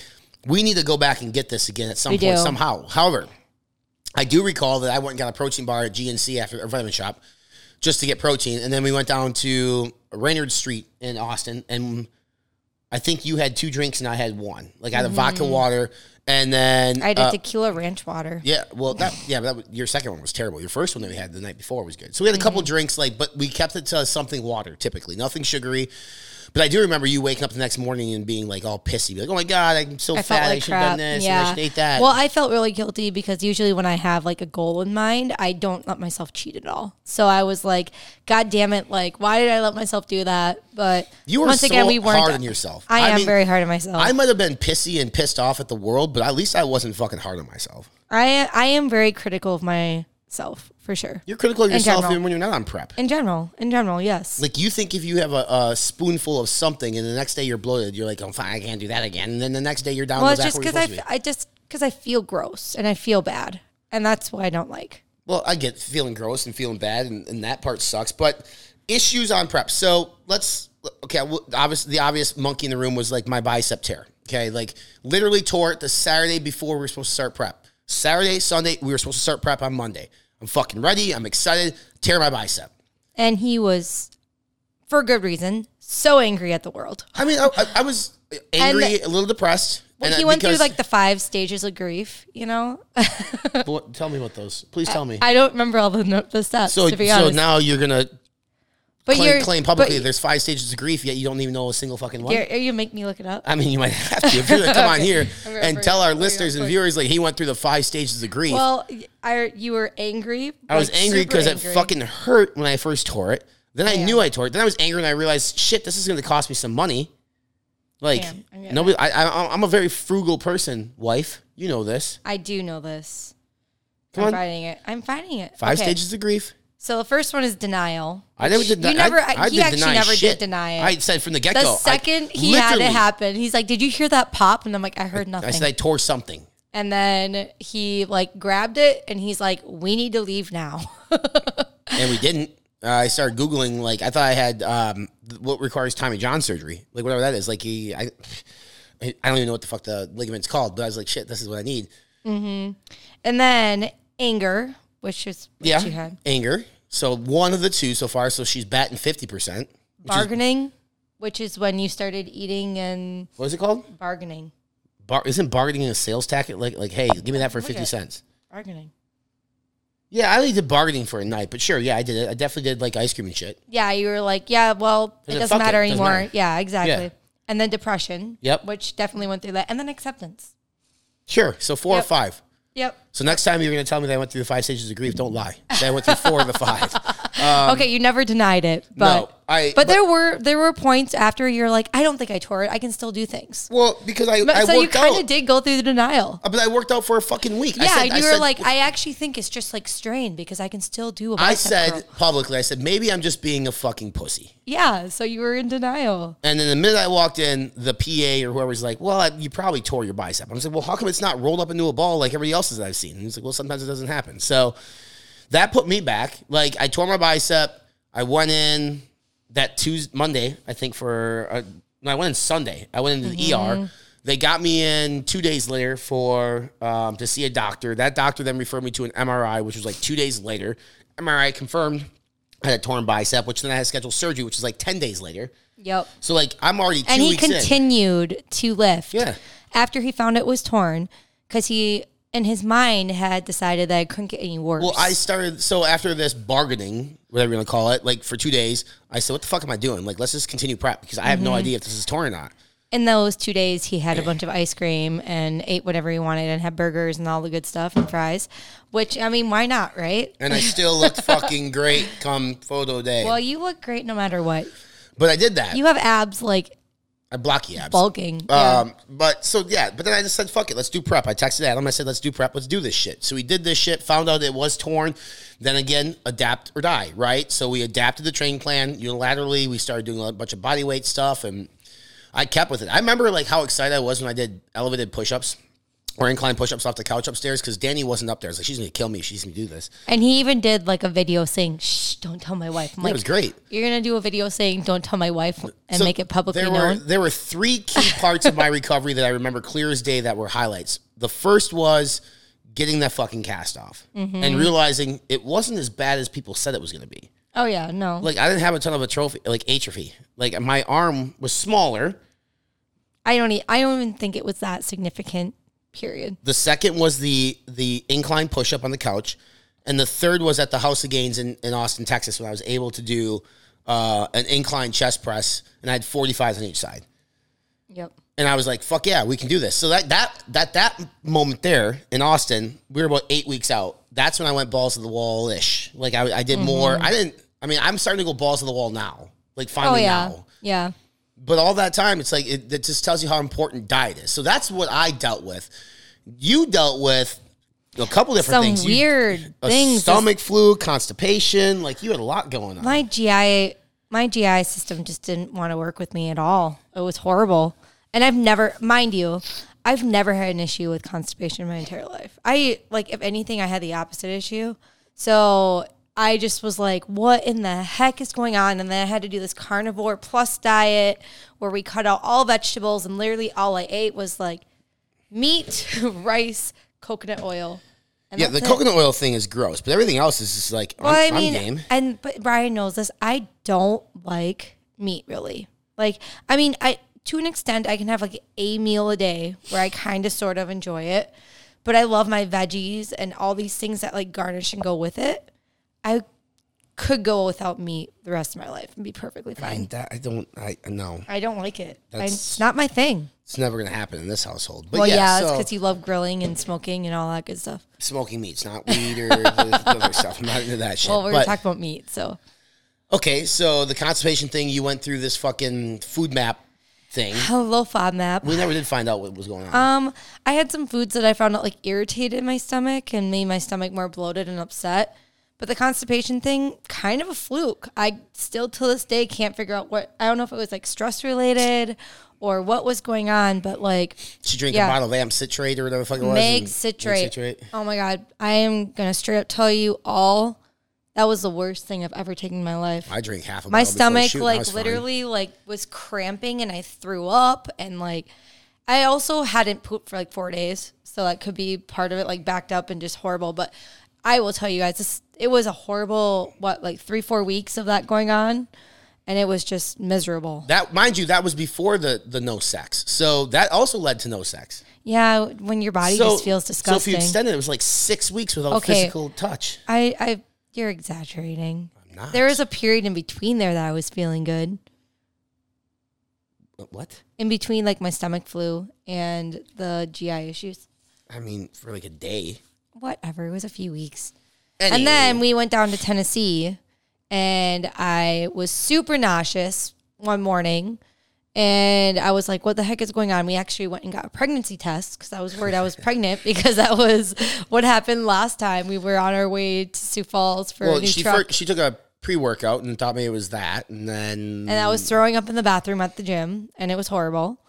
[SPEAKER 2] we need to go back and get this again at some
[SPEAKER 3] We
[SPEAKER 2] point
[SPEAKER 3] do.
[SPEAKER 2] somehow. However, I do recall that I went and got a protein bar at GNC after a vitamin shop just to get protein, and then we went down to Rainey Street in Austin, and I think you had two drinks and I had one. Like I had a vodka water, and then
[SPEAKER 3] Mm-hmm. I did
[SPEAKER 2] uh,
[SPEAKER 3] tequila ranch water.
[SPEAKER 2] yeah, well, that yeah, but that, was- your second one was terrible. Your first one that we had the night before was good. So we had a
[SPEAKER 3] Mm-hmm.
[SPEAKER 2] couple drinks, like, but we kept it to something water, typically, nothing sugary. But I do remember you waking up the next morning and being like all pissy, be like, "Oh my god, I'm so
[SPEAKER 3] I
[SPEAKER 2] fat.
[SPEAKER 3] felt
[SPEAKER 2] I
[SPEAKER 3] like
[SPEAKER 2] should have done this.
[SPEAKER 3] Yeah.
[SPEAKER 2] And I should ate that."
[SPEAKER 3] Well, I felt really guilty because usually when I have like a goal in mind, I don't let myself cheat at all. So I was like, God damn it! Like, why did I let myself do that? But
[SPEAKER 2] you were
[SPEAKER 3] once
[SPEAKER 2] so
[SPEAKER 3] again, we weren't
[SPEAKER 2] hard on yourself.
[SPEAKER 3] I, am
[SPEAKER 2] mean,
[SPEAKER 3] very hard on myself.
[SPEAKER 2] I might have been pissy and pissed off at the world, but at least I wasn't fucking hard on myself.
[SPEAKER 3] I I am very critical of myself for sure.
[SPEAKER 2] You're critical of
[SPEAKER 3] In
[SPEAKER 2] yourself
[SPEAKER 3] general.
[SPEAKER 2] even when you're not on prep.
[SPEAKER 3] In general, in general, yes.
[SPEAKER 2] Like you think if you have a, a spoonful of something and the next day you're bloated, you're like, "Oh, fine, I can't do that again." And then the next day you're down.
[SPEAKER 3] well, it's just because I,
[SPEAKER 2] supposed to
[SPEAKER 3] f-
[SPEAKER 2] be.
[SPEAKER 3] I just because I feel gross and I feel bad, and that's what I don't like.
[SPEAKER 2] Well, I get feeling gross and feeling bad, and, and that part sucks. But issues on prep. So let's okay. Well, obviously, the obvious monkey in the room was like my bicep tear. Okay, like literally tore it the Saturday before we were supposed to start prep. Saturday, Sunday, we were supposed to start prep on Monday. I'm fucking ready. I'm excited. Tear my bicep.
[SPEAKER 3] And he was, for good reason, so angry at the world.
[SPEAKER 2] I mean, I, I, I was angry,
[SPEAKER 3] And-
[SPEAKER 2] a little depressed.
[SPEAKER 3] Well,
[SPEAKER 2] and
[SPEAKER 3] he
[SPEAKER 2] I-
[SPEAKER 3] went through like the five stages of grief, you know.
[SPEAKER 2] What- tell me about those. Please tell me.
[SPEAKER 3] I don't remember all the the steps
[SPEAKER 2] so,
[SPEAKER 3] to be
[SPEAKER 2] so now you're gonna
[SPEAKER 3] but
[SPEAKER 2] claim, claim publicly there's five stages of grief, yet you don't even know a single fucking one.
[SPEAKER 3] you're, you make me look it up.
[SPEAKER 2] I mean, you might have to if you're gonna come on here and tell our listeners and viewers like he went through the five stages of grief.
[SPEAKER 3] Well, I you were angry.
[SPEAKER 2] I was
[SPEAKER 3] like,
[SPEAKER 2] angry because it fucking hurt when I first tore it. Then I
[SPEAKER 3] Yeah.
[SPEAKER 2] knew I tore it. Then I was angry and I realized, shit, this is going to cost me some money. Like
[SPEAKER 3] I'm
[SPEAKER 2] nobody, I, I, I'm a very frugal person, wife. You know this.
[SPEAKER 3] I do know this.
[SPEAKER 2] Come
[SPEAKER 3] I'm
[SPEAKER 2] on.
[SPEAKER 3] fighting it. I'm fighting it.
[SPEAKER 2] Five
[SPEAKER 3] Okay.
[SPEAKER 2] stages of grief.
[SPEAKER 3] So the first one is denial.
[SPEAKER 2] I never did.
[SPEAKER 3] You never.
[SPEAKER 2] I, I
[SPEAKER 3] he
[SPEAKER 2] did
[SPEAKER 3] actually
[SPEAKER 2] deny
[SPEAKER 3] never
[SPEAKER 2] shit.
[SPEAKER 3] did deny it.
[SPEAKER 2] I said from the get go.
[SPEAKER 3] the second he had it happen, he's like, "Did you hear that pop?" And I'm like, "I heard nothing."
[SPEAKER 2] I said I tore something.
[SPEAKER 3] and then he like grabbed it and he's like, "We need to leave now."
[SPEAKER 2] and we didn't. Uh, I started googling like I thought I had um, what requires Tommy John surgery, like whatever that is. Like he, I, I don't even know what the fuck the ligament's called, but I was like, shit, this is what I need. Mm-hmm.
[SPEAKER 3] and then anger, which is what
[SPEAKER 2] Yeah,
[SPEAKER 3] you had
[SPEAKER 2] anger. So one of the two so far. So she's batting fifty percent.
[SPEAKER 3] bargaining, which is when you started eating and
[SPEAKER 2] What is it called?
[SPEAKER 3] bargaining.
[SPEAKER 2] Bar- isn't bargaining a sales tactic? Like, like, hey, give me that for fifty
[SPEAKER 3] at-
[SPEAKER 2] cents.
[SPEAKER 3] Bargaining.
[SPEAKER 2] Yeah, I only did bargaining for a night, but sure, yeah, I did it. I definitely did like ice cream and shit.
[SPEAKER 3] Yeah, you were like, yeah, well, it doesn't
[SPEAKER 2] fuck it,
[SPEAKER 3] matter
[SPEAKER 2] doesn't
[SPEAKER 3] anymore.
[SPEAKER 2] matter.
[SPEAKER 3] Yeah, exactly.
[SPEAKER 2] Yeah.
[SPEAKER 3] And then depression.
[SPEAKER 2] Yep.
[SPEAKER 3] Which definitely went through that. And then acceptance.
[SPEAKER 2] Sure. So four or
[SPEAKER 3] Yep.
[SPEAKER 2] five.
[SPEAKER 3] Yep.
[SPEAKER 2] So next time you're going to tell me that I went through the five stages of grief, don't lie. Say I went through four of the five.
[SPEAKER 3] okay, you never denied it, but
[SPEAKER 2] Um, no, I-
[SPEAKER 3] but,
[SPEAKER 2] but-
[SPEAKER 3] there were there were points after you're like, I don't think I tore it. I can still do things.
[SPEAKER 2] Well, because I,
[SPEAKER 3] But,
[SPEAKER 2] I
[SPEAKER 3] so you kind of did go through the denial.
[SPEAKER 2] Uh, But I worked out for a fucking week. I
[SPEAKER 3] Yeah,
[SPEAKER 2] said-
[SPEAKER 3] you were
[SPEAKER 2] said-
[SPEAKER 3] like, I actually think it's just like strained because I can still do a
[SPEAKER 2] I
[SPEAKER 3] bicep I
[SPEAKER 2] said
[SPEAKER 3] curl.
[SPEAKER 2] publicly, I said, maybe I'm just being a fucking pussy.
[SPEAKER 3] Yeah, so you were in denial.
[SPEAKER 2] And then the minute I walked in, the PA or whoever's like, well, you probably tore your bicep. I was like, well, how come it's not rolled up into a ball like everybody else's that I've seen? And he's like, well, sometimes it doesn't happen. So that put me back. Like, I tore my bicep. I went in that Tuesday, Monday, I think, for, uh, no, I went in Sunday. I went into the ER. They got me in two days later for um, to see a doctor. That doctor then referred me to an MRI, which was like two days later. MRI confirmed I had a torn bicep, which then I had scheduled surgery, which was like 10 days later.
[SPEAKER 3] Yep.
[SPEAKER 2] So like I'm already two
[SPEAKER 3] and he
[SPEAKER 2] weeks in.
[SPEAKER 3] continued to lift.
[SPEAKER 2] Yeah.
[SPEAKER 3] After he found it was torn, because he in his mind had decided that it couldn't get any worse.
[SPEAKER 2] Well, I started so after this bargaining, whatever you want to call it, like for two days, I said, "What the fuck am I doing? Like, let's just continue prep because I have
[SPEAKER 3] Mm-hmm.
[SPEAKER 2] no idea if this is torn or not."
[SPEAKER 3] in those two days, he had a bunch of ice cream and ate whatever he wanted and had burgers and all the good stuff and fries. Which I mean, why not, right?
[SPEAKER 2] And I still looked fucking great come photo day.
[SPEAKER 3] Well, you look great no matter what.
[SPEAKER 2] but I did that.
[SPEAKER 3] You have abs like
[SPEAKER 2] I blocky abs.
[SPEAKER 3] bulking. Yeah.
[SPEAKER 2] Um, but so yeah, but then I just said, "Fuck it, let's do prep." I texted Adam. I said, "Let's do prep. Let's do this shit." So we did this shit. Found out it was torn. Then again, adapt or die. Right. So we adapted the training plan unilaterally. We started doing a bunch of body weight stuff, and I kept with it. I remember like how excited I was when I did elevated push-ups or incline push-ups off the couch upstairs because Danny wasn't up there. I was like, "She's gonna kill me she's gonna do this."
[SPEAKER 3] and he even did like a video saying, "Shh, don't tell my wife." I'm like,
[SPEAKER 2] it was great.
[SPEAKER 3] You're gonna do a video saying, "Don't tell my wife," and
[SPEAKER 2] So
[SPEAKER 3] make it publicly
[SPEAKER 2] there Were,
[SPEAKER 3] known.
[SPEAKER 2] there were three key parts of my recovery that I remember clear as day that were highlights. The first was getting that fucking cast off
[SPEAKER 3] Mm-hmm.
[SPEAKER 2] and realizing it wasn't as bad as people said it was to be.
[SPEAKER 3] Oh yeah, no.
[SPEAKER 2] Like I didn't have a ton of atrophy, like atrophy. Like my arm was smaller.
[SPEAKER 3] I don't. E- I don't even think it was that significant. Period.
[SPEAKER 2] The second was the the incline push up on the couch, and the third was at the House of Gains in, in Austin, Texas, when I was able to do uh, an incline chest press, and I had forty five on each side.
[SPEAKER 3] Yep.
[SPEAKER 2] and I was like, "Fuck yeah, we can do this." So that that that that moment there in Austin, we were about eight weeks out. That's when I went balls to the wall ish. Like I, I did more. I didn't. I mean, I'm starting to go balls to the wall now. Like
[SPEAKER 3] Oh
[SPEAKER 2] finally
[SPEAKER 3] yeah.
[SPEAKER 2] now.
[SPEAKER 3] Yeah.
[SPEAKER 2] But all that time, it's like it, it just tells you how important diet is. So that's what I dealt with. You dealt with a couple different
[SPEAKER 3] Some
[SPEAKER 2] things. You-
[SPEAKER 3] weird
[SPEAKER 2] a
[SPEAKER 3] things.
[SPEAKER 2] stomach flu, constipation. Like you had a lot going on.
[SPEAKER 3] my GI my GI system just didn't want to work with me at all. It was horrible. And I've never mind you, I've never had an issue with constipation in my entire life. I like if anything I had the opposite issue. So I just was like, what in the heck is going on? And then I had to do this carnivore plus diet where we cut out all vegetables and literally all I ate was like meat, rice, coconut oil. And
[SPEAKER 2] yeah, the
[SPEAKER 3] it.
[SPEAKER 2] coconut oil thing is gross, but everything else is just like
[SPEAKER 3] Well,
[SPEAKER 2] I'm,
[SPEAKER 3] I mean,
[SPEAKER 2] I'm game.
[SPEAKER 3] and but Brian knows this. I don't like meat really. Like, I mean, I to an extent I can have like a meal a day where I kind of sort of enjoy it, but I love my veggies and all these things that like garnish and go with it. I could go without meat the rest of my life and be perfectly
[SPEAKER 2] I,
[SPEAKER 3] fine.
[SPEAKER 2] that, I don't. I no.
[SPEAKER 3] I don't like it. I,
[SPEAKER 2] That's-
[SPEAKER 3] it's not my thing.
[SPEAKER 2] It's never going to happen in this household. But
[SPEAKER 3] well,
[SPEAKER 2] yeah,
[SPEAKER 3] yeah, it's
[SPEAKER 2] so
[SPEAKER 3] because you love grilling and smoking and all that good stuff.
[SPEAKER 2] smoking meats, not weed or the other stuff. I'm not into that shit.
[SPEAKER 3] Well, we were
[SPEAKER 2] But-
[SPEAKER 3] talking about meat, so
[SPEAKER 2] okay, so the constipation thing, you went through this fucking FODMAP thing.
[SPEAKER 3] hello FODMAP.
[SPEAKER 2] We never did find out what was going on.
[SPEAKER 3] Um, I had some foods that I found out like irritated my stomach and made my stomach more bloated and upset. But the constipation thing, kind of a fluke. I still to this day can't figure out what I don't know if it was like stress related or what was going on, but like
[SPEAKER 2] she drank
[SPEAKER 3] yeah.
[SPEAKER 2] a bottle of am citrate or whatever the fuck it was. mag
[SPEAKER 3] citrate.
[SPEAKER 2] Citrate.
[SPEAKER 3] Oh my god. I am gonna straight up tell you all that was the worst thing I've ever taken in my life.
[SPEAKER 2] I drank half a
[SPEAKER 3] my stomach
[SPEAKER 2] shoot,
[SPEAKER 3] like
[SPEAKER 2] was fine.
[SPEAKER 3] literally like was cramping and I threw up and like I also hadn't pooped for like four days, so that could be part of it, like backed up and just horrible. But I will tell you guys, this it was a horrible what like three four weeks of that going on, and it was just miserable.
[SPEAKER 2] That mind you, that was before the the no sex. So that also led to no sex.
[SPEAKER 3] Yeah, when your body
[SPEAKER 2] so,
[SPEAKER 3] just feels disgusting.
[SPEAKER 2] So if you extended it, it was like six weeks without
[SPEAKER 3] Okay.
[SPEAKER 2] physical touch.
[SPEAKER 3] I I you're exaggerating.
[SPEAKER 2] not.
[SPEAKER 3] There was a period in between there that I was feeling good.
[SPEAKER 2] What?
[SPEAKER 3] In between like my stomach flu and the GI issues.
[SPEAKER 2] I mean, for like a day.
[SPEAKER 3] Whatever. It was a few weeks.
[SPEAKER 2] Anyway,
[SPEAKER 3] And then we went down to Tennessee and I was super nauseous one morning. And I was like, what the heck is going on? We actually went and got a pregnancy test because I was worried I was pregnant because that was what happened last time. We were on our way to Sioux Falls for a
[SPEAKER 2] well,
[SPEAKER 3] new
[SPEAKER 2] she
[SPEAKER 3] truck.
[SPEAKER 2] fir- she took a pre workout and thought maybe it was that, and then
[SPEAKER 3] and I was throwing up in the bathroom at the gym, and it was horrible.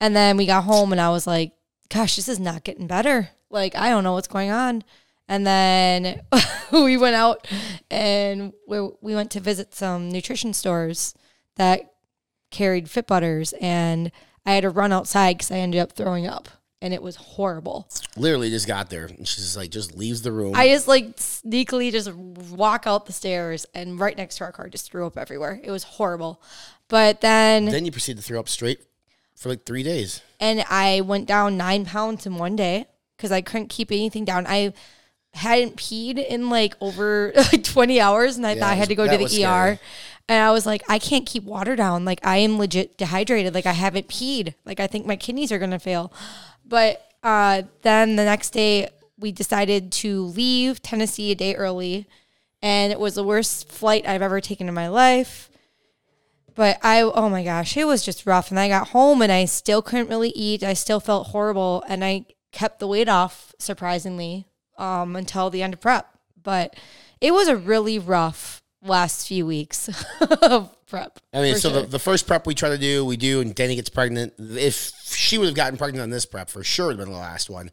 [SPEAKER 3] And then we got home, and I was like, "Gosh, this is not getting better. Like, I don't know what's going on." And then we went out, and we we went to visit some nutrition stores that carried Fit Butters, and I had to run outside because I ended up throwing up, and it was horrible.
[SPEAKER 2] literally just got there, and she's like, just leaves the room.
[SPEAKER 3] I just like sneakily just walk out the stairs, and right next to our car, just threw up everywhere. It was horrible. But then
[SPEAKER 2] then you proceed to throw up straight for like three days.
[SPEAKER 3] and I went down nine pounds in one day because I couldn't keep anything down. I hadn't peed in like over like 20 hours and I
[SPEAKER 2] Yeah,
[SPEAKER 3] thought I had to go to the ER.
[SPEAKER 2] scary.
[SPEAKER 3] And I was like, I can't keep water down. Like I am legit dehydrated. Like I haven't peed. Like I think my kidneys are gonna fail. But uh, then the next day we decided to leave Tennessee a day early, and it was the worst flight I've ever taken in my life. But I, oh my gosh, it was just rough. And I got home and I still couldn't really eat. I still felt horrible, and I kept the weight off surprisingly um, until the end of prep. But it was a really rough last few weeks of prep.
[SPEAKER 2] I mean, so sure. the, the first prep we try to do, we do, and Danny gets pregnant. If she would have gotten pregnant on this prep, for sure, it would have been the last one.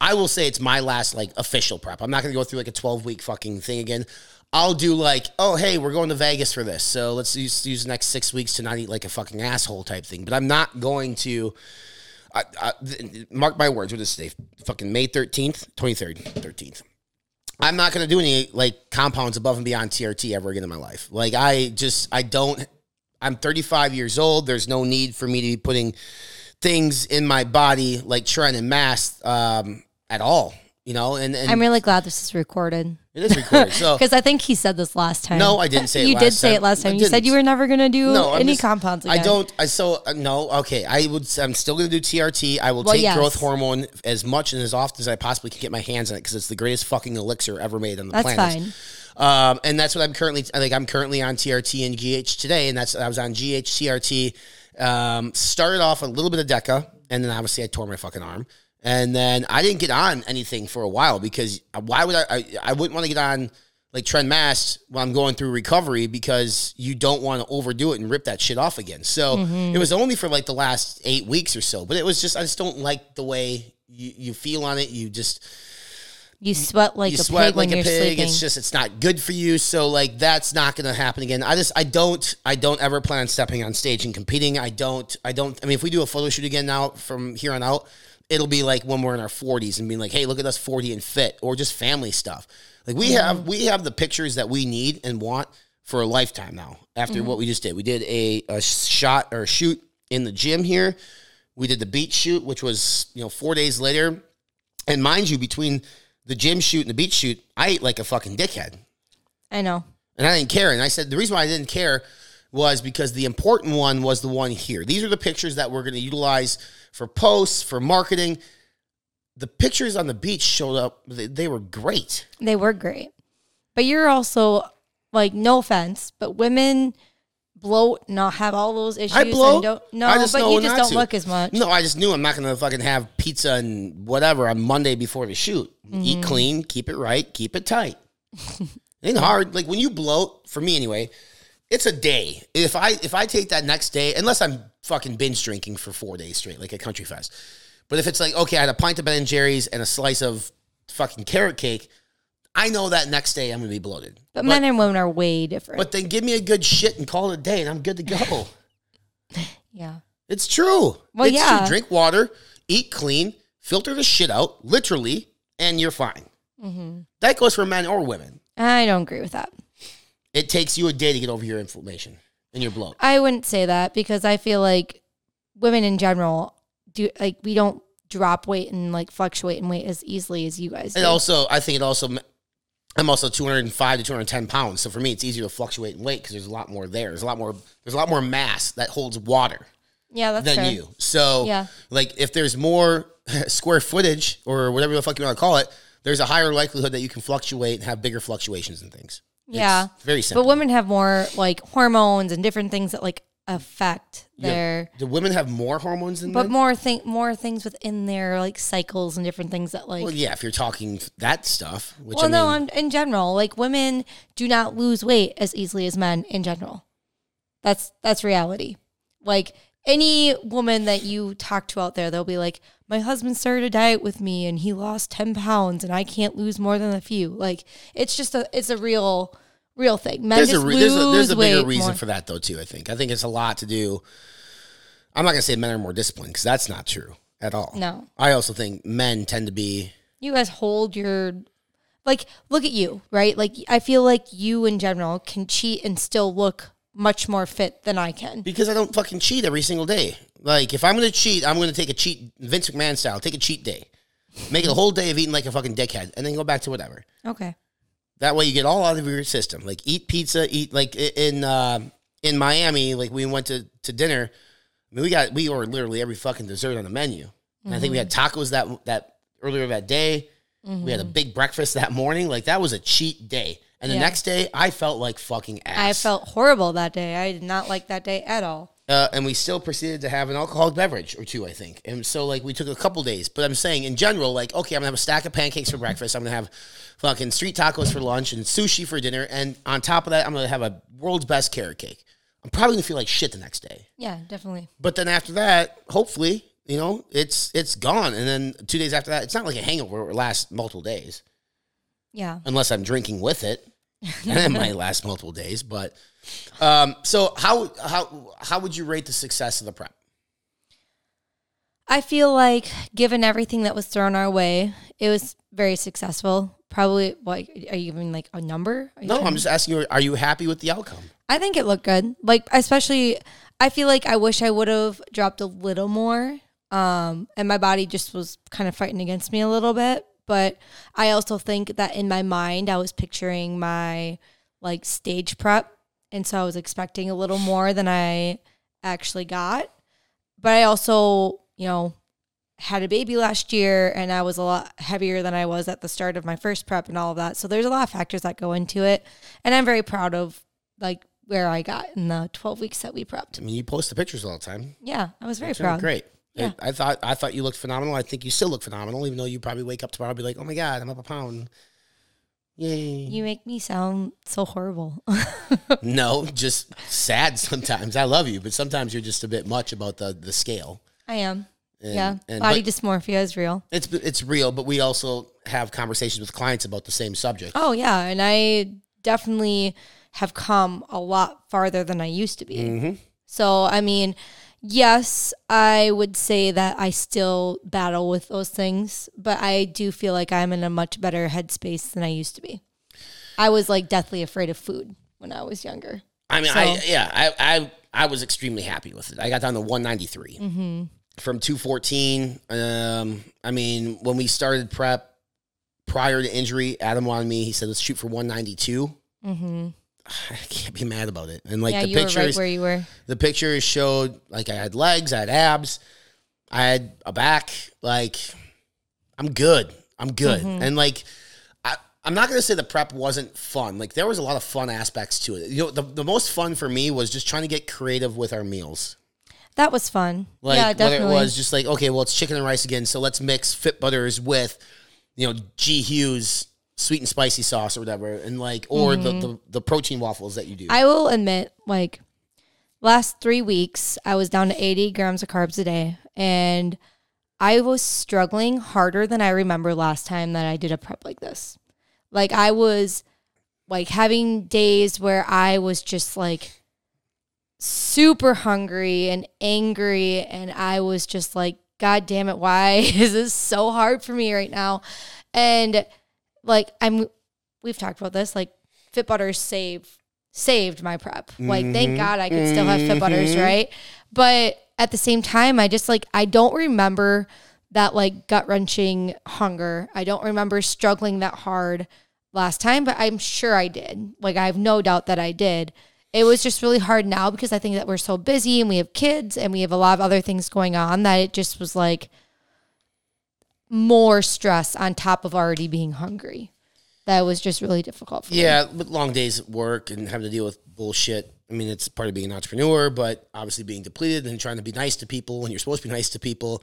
[SPEAKER 2] I will say it's my last like official prep. I'm not going to go through like a 12 week fucking thing again. I'll do like, oh hey, we're going to Vegas for this, so let's use, use the next six weeks to not eat like a fucking asshole type thing. But I'm not going to. I, I, mark my words. What is today? Fucking May 13th, 23rd, 13th. I'm not going to do any like compounds above and beyond TRT ever again in my life. Like I just I don't. I'm 35 years old. There's no need for me to be putting things in my body like trying to mask um, at all. You know, and, and
[SPEAKER 3] I'm really glad this is recorded.
[SPEAKER 2] It is recorded. So
[SPEAKER 3] because I think he said this last time.
[SPEAKER 2] No, I didn't say it.
[SPEAKER 3] you did say it last time. You said you were never going to do no, any just, compounds. Again.
[SPEAKER 2] I don't. I so uh, no. Okay, I would. I'm still going to do TRT. I will well, take yes. growth hormone as much and as often as I possibly can get my hands on it because it's the greatest fucking elixir ever made on the
[SPEAKER 3] that's
[SPEAKER 2] planet.
[SPEAKER 3] Fine.
[SPEAKER 2] Um, and that's what I'm currently. I think I'm currently on TRT and GH today, and that's I was on GH TRT. Um, started off a little bit of Deca, and then obviously I tore my fucking arm. And then I didn't get on anything for a while because why would I? I, I wouldn't want to get on like tren Mast when I'm going through recovery because you don't want to overdo it and rip that shit off again. So mm-hmm. it was only for like the last eight weeks or so, but it was just I just don't like the way you, you feel on it. You just
[SPEAKER 3] you sweat like
[SPEAKER 2] you
[SPEAKER 3] a
[SPEAKER 2] sweat
[SPEAKER 3] pig
[SPEAKER 2] like
[SPEAKER 3] when
[SPEAKER 2] a
[SPEAKER 3] you're
[SPEAKER 2] pig.
[SPEAKER 3] sleeping.
[SPEAKER 2] It's just it's not good for you. So like that's not going to happen again. I just I don't I don't ever plan on stepping on stage and competing. I don't I don't. I mean, if we do a photo shoot again now from here on out, it'll be like when we're in our 40s and being like, hey, look at us 40 and fit, or just family stuff. Like we have we have the pictures that we need and want for a lifetime now. After mm-hmm. what we just did, we did a, a shot or a shoot in the gym here. We did the beach shoot, which was you know four days later. And mind you, between the gym shoot and the beach shoot, I ate like a fucking dickhead.
[SPEAKER 3] I know.
[SPEAKER 2] And I didn't care. And I said the reason why I didn't care was because the important one was the one here. These are the pictures that we're going to utilize for posts, for marketing the pictures on the beach showed up. They, they were great.
[SPEAKER 3] They were great. But you're also like, no offense, but women bloat, not have all those issues.
[SPEAKER 2] I bloat.
[SPEAKER 3] Don't, no, but you just don't to. look as much.
[SPEAKER 2] No, I just knew I'm not going to fucking have pizza and whatever on Monday before the shoot. Mm-hmm. Eat clean, keep it right, keep it tight. ain't hard. Like when you bloat, for me anyway, it's a day. If I if I take that next day, unless I'm fucking binge drinking for four days straight, like a country fest but if it's like, okay, I had a pint of Ben and Jerry's and a slice of fucking carrot cake, I know that next day I'm gonna be bloated.
[SPEAKER 3] But, but men and women are way different.
[SPEAKER 2] But then give me a good shit and call it a day, and I'm good to go.
[SPEAKER 3] yeah,
[SPEAKER 2] it's true.
[SPEAKER 3] Well,
[SPEAKER 2] it's
[SPEAKER 3] yeah.
[SPEAKER 2] True. Drink water, eat clean, filter the shit out, literally, and you're fine. Mm-hmm. That goes for men or women.
[SPEAKER 3] I don't agree with that.
[SPEAKER 2] It takes you a day to get over your inflammation and your bloat.
[SPEAKER 3] I wouldn't say that because I feel like women in general do like we don't drop weight and like fluctuate in weight as easily as you guys.
[SPEAKER 2] And also, I think it also. I'm also 205 to 210 pounds, so for me, it's easier to fluctuate in weight because there's a lot more there. There's a lot more. There's a lot more mass that holds water.
[SPEAKER 3] Yeah, that's
[SPEAKER 2] than
[SPEAKER 3] fair.
[SPEAKER 2] you. So,
[SPEAKER 3] yeah.
[SPEAKER 2] like if there's more square footage or whatever the fuck you want to call it, there's a higher likelihood that you can fluctuate and have bigger fluctuations and things.
[SPEAKER 3] Yeah,
[SPEAKER 2] it's very simple.
[SPEAKER 3] But women have more like hormones and different things that like affect their.
[SPEAKER 2] Yeah. Do women have more hormones than men?
[SPEAKER 3] but
[SPEAKER 2] men?
[SPEAKER 3] more thing more things within their like cycles and different things that like.
[SPEAKER 2] Well, yeah, if you're talking that stuff. Which
[SPEAKER 3] well,
[SPEAKER 2] I
[SPEAKER 3] no,
[SPEAKER 2] mean,
[SPEAKER 3] in general, like women do not lose weight as easily as men in general. That's that's reality. Like any woman that you talk to out there, they'll be like, "My husband started a diet with me, and he lost ten pounds, and I can't lose more than a few." Like it's just a it's a real real thing. Men there's a
[SPEAKER 2] re- there's a, there's a bigger
[SPEAKER 3] reason
[SPEAKER 2] more. for that though too. I think I think it's a lot to do. I'm not gonna say men are more disciplined because that's not true at all.
[SPEAKER 3] No,
[SPEAKER 2] I also think men tend to be.
[SPEAKER 3] You guys hold your like look at you right. Like I feel like you in general can cheat and still look much more fit than I can
[SPEAKER 2] because I don't fucking cheat every single day. Like if I'm gonna cheat, I'm gonna take a cheat Vince McMahon style. Take a cheat day, make it a whole day of eating like a fucking dickhead, and then go back to whatever.
[SPEAKER 3] Okay.
[SPEAKER 2] That way you get all out of your system. Like eat pizza, eat like in uh, in Miami. Like we went to to dinner. I mean, we got we ordered literally every fucking dessert on the menu. And I think we had tacos that that earlier that day. We had a big breakfast that morning. Like that was a cheat day. And the
[SPEAKER 3] Yeah.
[SPEAKER 2] next day, I felt like fucking ass.
[SPEAKER 3] I felt horrible that day. I did not like that day at all.
[SPEAKER 2] Uh, and we still proceeded to have an alcoholic beverage or two, I think. And so, like, we took a couple days. But I'm saying, in general, like, okay, I'm gonna have a stack of pancakes for breakfast. I'm gonna have fucking street tacos for lunch and sushi for dinner. And on top of that, I'm gonna have a world's best carrot cake. I'm probably gonna feel like shit the next day.
[SPEAKER 3] Yeah, definitely.
[SPEAKER 2] But then after that, hopefully, you know, it's it's gone. And then two days after that, it's not like a hangover. It lasts multiple days,
[SPEAKER 3] Yeah.
[SPEAKER 2] unless I'm drinking with it. and it might last multiple days. But um, so how how how would you rate the success of the prep?
[SPEAKER 3] I feel like given everything that was thrown our way, it was very successful. Probably like are you even like a number?
[SPEAKER 2] No,
[SPEAKER 3] trying-
[SPEAKER 2] I'm just asking you, are you happy with the outcome?
[SPEAKER 3] I think it looked good. Like especially I feel like I wish I would have dropped a little more. Um and my body just was kind of fighting against me a little bit, but I also think that in my mind I was picturing my like stage prep and so I was expecting a little more than I actually got. But I also, you know, had a baby last year and I was a lot heavier than I was at the start of my first prep and all of that. So there's a lot of factors that go into it. And I'm very proud of like where I got in the 12 weeks that we prepped.
[SPEAKER 2] I mean, you post the pictures all the time.
[SPEAKER 3] Yeah, I was very proud.
[SPEAKER 2] Great.
[SPEAKER 3] Yeah.
[SPEAKER 2] I, I thought I thought you looked phenomenal. I think you still look phenomenal, even though you probably wake up tomorrow and be like, "Oh my god, I'm up a pound." Yay!
[SPEAKER 3] You make me sound so horrible.
[SPEAKER 2] no, just sad sometimes. I love you, but sometimes you're just a bit much about the the scale.
[SPEAKER 3] I am.
[SPEAKER 2] And-
[SPEAKER 3] yeah.
[SPEAKER 2] and-
[SPEAKER 3] Body dysmorphia is real.
[SPEAKER 2] it's it's real, but we also have conversations with clients about the same subject.
[SPEAKER 3] Oh, yeah. And I definitely have come a lot farther than I used to be.
[SPEAKER 2] Mm-hmm.
[SPEAKER 3] So, I mean, yes, I would say that I still battle with those things, but I do feel like I'm in a much better headspace than I used to be. I was like deathly afraid of food when I was younger.
[SPEAKER 2] I mean, I yeah, I, I I was extremely happy with it. I got down to 193
[SPEAKER 3] Mm-hmm.
[SPEAKER 2] from 214. Um, I mean, when we started prep prior to injury, Adam wanted me. He said, "Let's shoot for 192."
[SPEAKER 3] Mm-hmm.
[SPEAKER 2] I can't be mad about it. And like
[SPEAKER 3] yeah,
[SPEAKER 2] the
[SPEAKER 3] were right
[SPEAKER 2] pictures,
[SPEAKER 3] where you were.
[SPEAKER 2] the pictures showed like I had legs, I had abs, I had a back. Like I'm good. I'm good.
[SPEAKER 3] Mm-hmm.
[SPEAKER 2] And like I, I'm not gonna say the prep wasn't fun. Like there was a lot of fun aspects to it. You know, the, the most fun for me was just trying to get creative with our meals.
[SPEAKER 3] That was fun.
[SPEAKER 2] Like
[SPEAKER 3] yeah,
[SPEAKER 2] whether
[SPEAKER 3] definitely.
[SPEAKER 2] it was just like, okay, well it's chicken and rice again, so let's mix Fit Butters with, you know, G Hughes sweet and spicy sauce or whatever, and like or the, the the protein waffles that you do.
[SPEAKER 3] Mm-hmm. I will admit, like last three weeks, I was down to 80 grams of carbs a day, and I was struggling harder than I remember last time that I did a prep like this. Like I was like having days where I was just like super hungry and angry, and I was just like, God damn it, why is this so hard for me right now? And like I'm we've talked about this, like Fit Butters saved saved my prep. Like thank mm-hmm. God I could still have Fit Butters, mm-hmm. right? But at the same time, I just like I don't remember that like gut wrenching hunger. I don't remember struggling that hard last time, but I'm sure I did. Like I have no doubt that I did. It was just really hard now because I think that we're so busy and we have kids and we have a lot of other things going on that it just was like more stress on top of already being hungry. That was just really difficult for me.
[SPEAKER 2] Yeah, but long days at work and having to deal with bullshit. I mean, it's part of being an entrepreneur, but obviously being depleted and trying to be nice to people when you're supposed to be nice to people.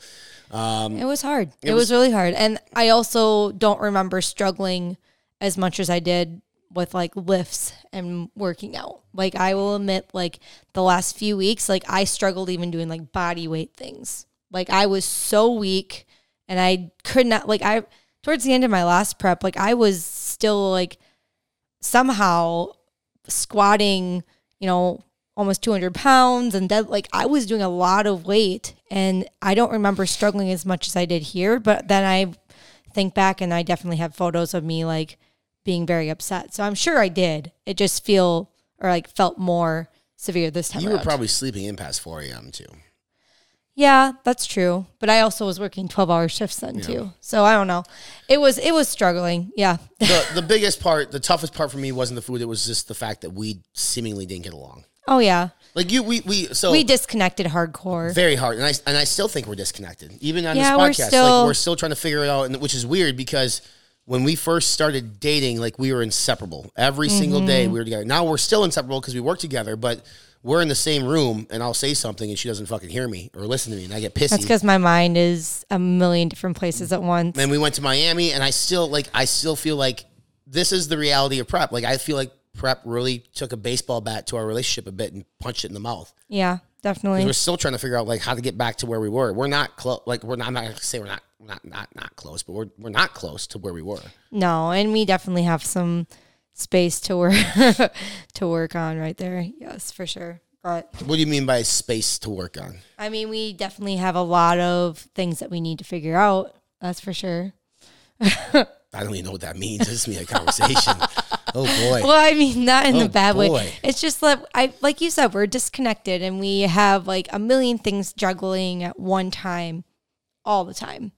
[SPEAKER 3] Um, it was hard. It,
[SPEAKER 2] was-
[SPEAKER 3] was, really hard. And I also don't remember struggling as much as I did with like lifts and working out. Like I will admit like the last few weeks like I struggled even doing like body weight things. Like I was so weak and I could not like I towards the end of my last prep like I was still like somehow squatting, you know, almost 200 pounds and dead like I was doing a lot of weight and I don't remember struggling as much as I did here, but then I think back and I definitely have photos of me like being very upset. So I'm sure I did. It just feel or like felt more severe this time.
[SPEAKER 2] You were
[SPEAKER 3] around.
[SPEAKER 2] probably sleeping in past 4 a.m. too.
[SPEAKER 3] Yeah, that's true. But I also was working twelve hour shifts then too. So I don't know. It was it was struggling. Yeah.
[SPEAKER 2] The, the biggest part, the toughest part for me wasn't the food. It was just the fact that we seemingly didn't get along.
[SPEAKER 3] oh yeah.
[SPEAKER 2] Like you, we, we, so
[SPEAKER 3] We disconnected hardcore.
[SPEAKER 2] very hard, and I and I still think we're disconnected, even on
[SPEAKER 3] Yeah,
[SPEAKER 2] this
[SPEAKER 3] we're
[SPEAKER 2] podcast.
[SPEAKER 3] still-
[SPEAKER 2] like we're still trying to figure it out, and which is weird because when we first started dating, like we were inseparable. Every single day
[SPEAKER 3] Mm-hmm.
[SPEAKER 2] we were together. Now we're still inseparable because we work together, but we're in the same room, and I'll say something, and she doesn't fucking hear me or listen to me, and I get pissy.
[SPEAKER 3] That's because my mind is a million different places at once.
[SPEAKER 2] and we went to Miami, and I still like I still feel like this is the reality of prep. Like I feel like prep really took a baseball bat to our relationship a bit and punched it in the mouth.
[SPEAKER 3] Yeah, definitely.
[SPEAKER 2] We're still trying to figure out like how to get back to where we were. We're not close. Like we're not. I'm not gonna say we're not not not not close, but we're we're not close to where we were.
[SPEAKER 3] No, and we definitely have some space to work to work on right there. Yes, for sure. But
[SPEAKER 2] What do you mean by space to work on?
[SPEAKER 3] I mean, we definitely have a lot of things that we need to figure out. That's for sure.
[SPEAKER 2] I don't even know what that means. This is me a conversation. oh boy.
[SPEAKER 3] Well, I mean, not in
[SPEAKER 2] Oh,
[SPEAKER 3] the bad
[SPEAKER 2] boy.
[SPEAKER 3] way. It's just that I, like you said, we're disconnected and we have like a million things juggling at one time, all the time,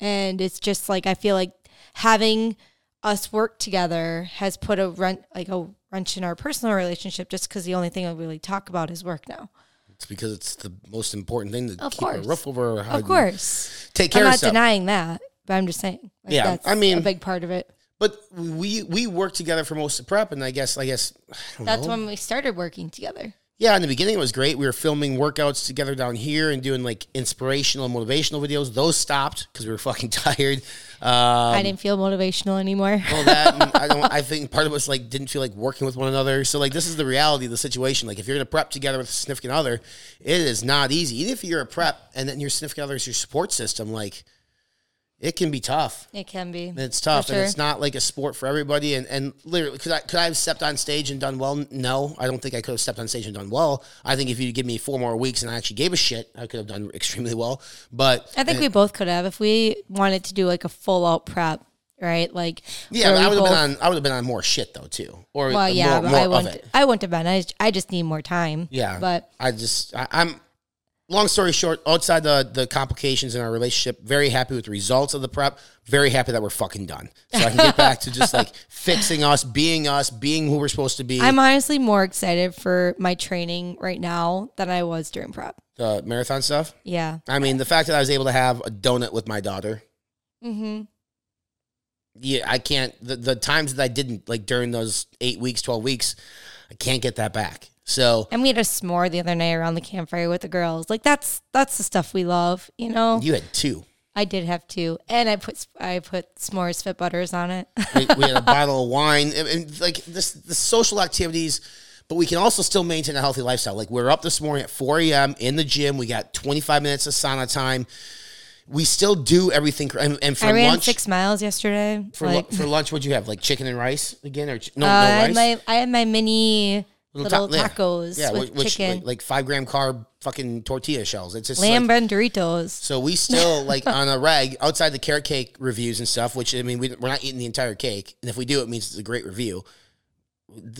[SPEAKER 3] and it's just like I feel like having us work together has put a run like a wrench in our personal relationship, just because the only thing we really talk about is work now.
[SPEAKER 2] It's because it's the most important thing to
[SPEAKER 3] Of
[SPEAKER 2] keep
[SPEAKER 3] course.
[SPEAKER 2] a roof over our head.
[SPEAKER 3] Of course,
[SPEAKER 2] Take care
[SPEAKER 3] I'm not denying that, but I'm just saying. Like,
[SPEAKER 2] Yeah,
[SPEAKER 3] that's
[SPEAKER 2] I mean-
[SPEAKER 3] a big part of it.
[SPEAKER 2] But we we worked together for most of prep, and I guess I guess I
[SPEAKER 3] That's
[SPEAKER 2] know.
[SPEAKER 3] when we started working together.
[SPEAKER 2] Yeah, in the beginning it was great. We were filming workouts together down here and doing like inspirational, motivational videos. Those stopped because we were fucking tired. Um,
[SPEAKER 3] I didn't feel motivational anymore.
[SPEAKER 2] all that. I don't. I think part of us like didn't feel like working with one another. So like this is the reality of the situation. Like if you're gonna prep together with a significant other, it is not easy. Even if you're a prep and then your significant other is your support system, like it can be tough.
[SPEAKER 3] It can be.
[SPEAKER 2] It's tough,
[SPEAKER 3] For
[SPEAKER 2] and it's not like a sport for everybody. And and literally, could I could I have stepped on stage and done well? No, I don't think I could have stepped on stage and done well. I think if you give me four more weeks and I actually gave a shit, I could have done extremely well. But
[SPEAKER 3] I think we both could have if we wanted to do like a full out prep, right? Like
[SPEAKER 2] yeah, I would have been on. I would have been on more shit though too. Or
[SPEAKER 3] Well, yeah,
[SPEAKER 2] more, more
[SPEAKER 3] I wouldn't. I wouldn't have been. I just, I just need more time.
[SPEAKER 2] Yeah,
[SPEAKER 3] but
[SPEAKER 2] I just I, I'm. Long story short, outside the the complications in our relationship, very happy with the results of the prep. Very happy that we're fucking done, so I can get back to just like fixing us, being us, being who we're supposed to be.
[SPEAKER 3] I'm honestly more excited for my training right now than I was during prep.
[SPEAKER 2] the marathon stuff.
[SPEAKER 3] Yeah.
[SPEAKER 2] I mean, the fact that I was able to have a donut with my daughter.
[SPEAKER 3] Mm-hmm.
[SPEAKER 2] Yeah, I can't. The, the times that I didn't, like during those eight weeks, 12 weeks, I can't get that back. So
[SPEAKER 3] And we had a s'more the other night around the campfire with the girls. Like that's that's the stuff we love, you know.
[SPEAKER 2] you had two.
[SPEAKER 3] I did have two, and I put I put s'mores Fit Butters on it.
[SPEAKER 2] We, we had a bottle of wine and, and like this, the social activities, but we can also still maintain a healthy lifestyle. Like we're up this morning at 4 a.m. in the gym. We got 25 minutes of sauna time. We still do everything. And, and for
[SPEAKER 3] I ran
[SPEAKER 2] lunch,
[SPEAKER 3] six miles yesterday.
[SPEAKER 2] for,
[SPEAKER 3] like,
[SPEAKER 2] for lunch, what'd you have? Like chicken and rice again, or no,
[SPEAKER 3] uh,
[SPEAKER 2] no
[SPEAKER 3] I had
[SPEAKER 2] rice?
[SPEAKER 3] my I had my mini little,
[SPEAKER 2] ta- yeah.
[SPEAKER 3] tacos
[SPEAKER 2] yeah,
[SPEAKER 3] with
[SPEAKER 2] which,
[SPEAKER 3] chicken,
[SPEAKER 2] like, like five gram carb fucking tortilla shells. It's just
[SPEAKER 3] lamb
[SPEAKER 2] like, so we still like on a rag outside the carrot cake reviews and stuff. Which I mean, we, we're not eating the entire cake, and if we do, it means it's a great review.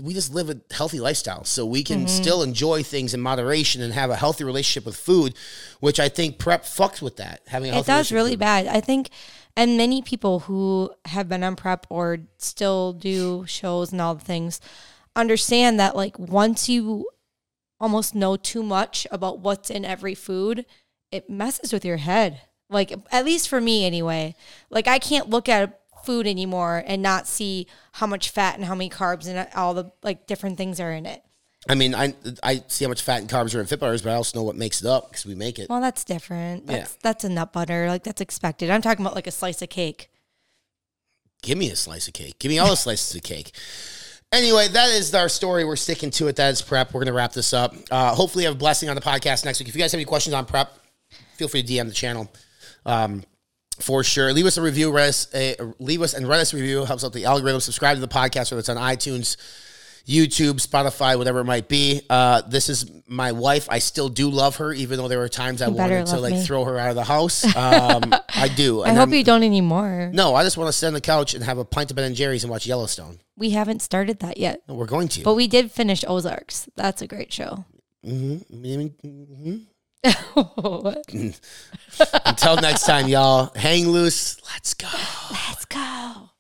[SPEAKER 2] We just live a healthy lifestyle, so we can
[SPEAKER 3] Mm-hmm.
[SPEAKER 2] still enjoy things in moderation and have a healthy relationship with food, which I think prep fucks with that. Having a
[SPEAKER 3] It does really bad. I think, and many people who have been on prep or still do shows and all the things understand that like once you almost know too much about what's in every food, it messes with your head. Like at least for me anyway. Like I can't look at food anymore and not see how much fat and how many carbs and all the like different things are in it.
[SPEAKER 2] I mean, I I see how much fat and carbs are in Fit Bars, but I also know what makes it up because we make it.
[SPEAKER 3] Well, that's different.
[SPEAKER 2] Yeah.
[SPEAKER 3] That's that's a nut butter. Like that's expected. I'm talking about like a slice of cake.
[SPEAKER 2] Give me a slice of cake. Give me all the slices of cake. Anyway, that is our story. We're sticking to it. That is prep. We're going to wrap this up. Uh, hopefully, have a blessing on the podcast next week. If you guys have any questions on prep, feel free to DM the channel. Um, for sure. Leave us a review. Us a, leave us and write us a review. Helps out the algorithm. Subscribe to the podcast, whether it's on iTunes, YouTube, Spotify, whatever it might be. Uh, this is my wife. I still do love her, even though there were times I
[SPEAKER 3] You
[SPEAKER 2] wanted to like
[SPEAKER 3] me.
[SPEAKER 2] throw her out of the house. Um, I do.
[SPEAKER 3] I hope
[SPEAKER 2] I'm-
[SPEAKER 3] you don't anymore.
[SPEAKER 2] no, I just want to sit on the couch and have a pint of Ben and Jerry's and watch Yellowstone.
[SPEAKER 3] We haven't started that yet.
[SPEAKER 2] No, we're going to.
[SPEAKER 3] But we did finish Ozarks. That's a great show.
[SPEAKER 2] mm-hmm. Until next time, y'all. Hang loose. Let's go.
[SPEAKER 3] Let's go.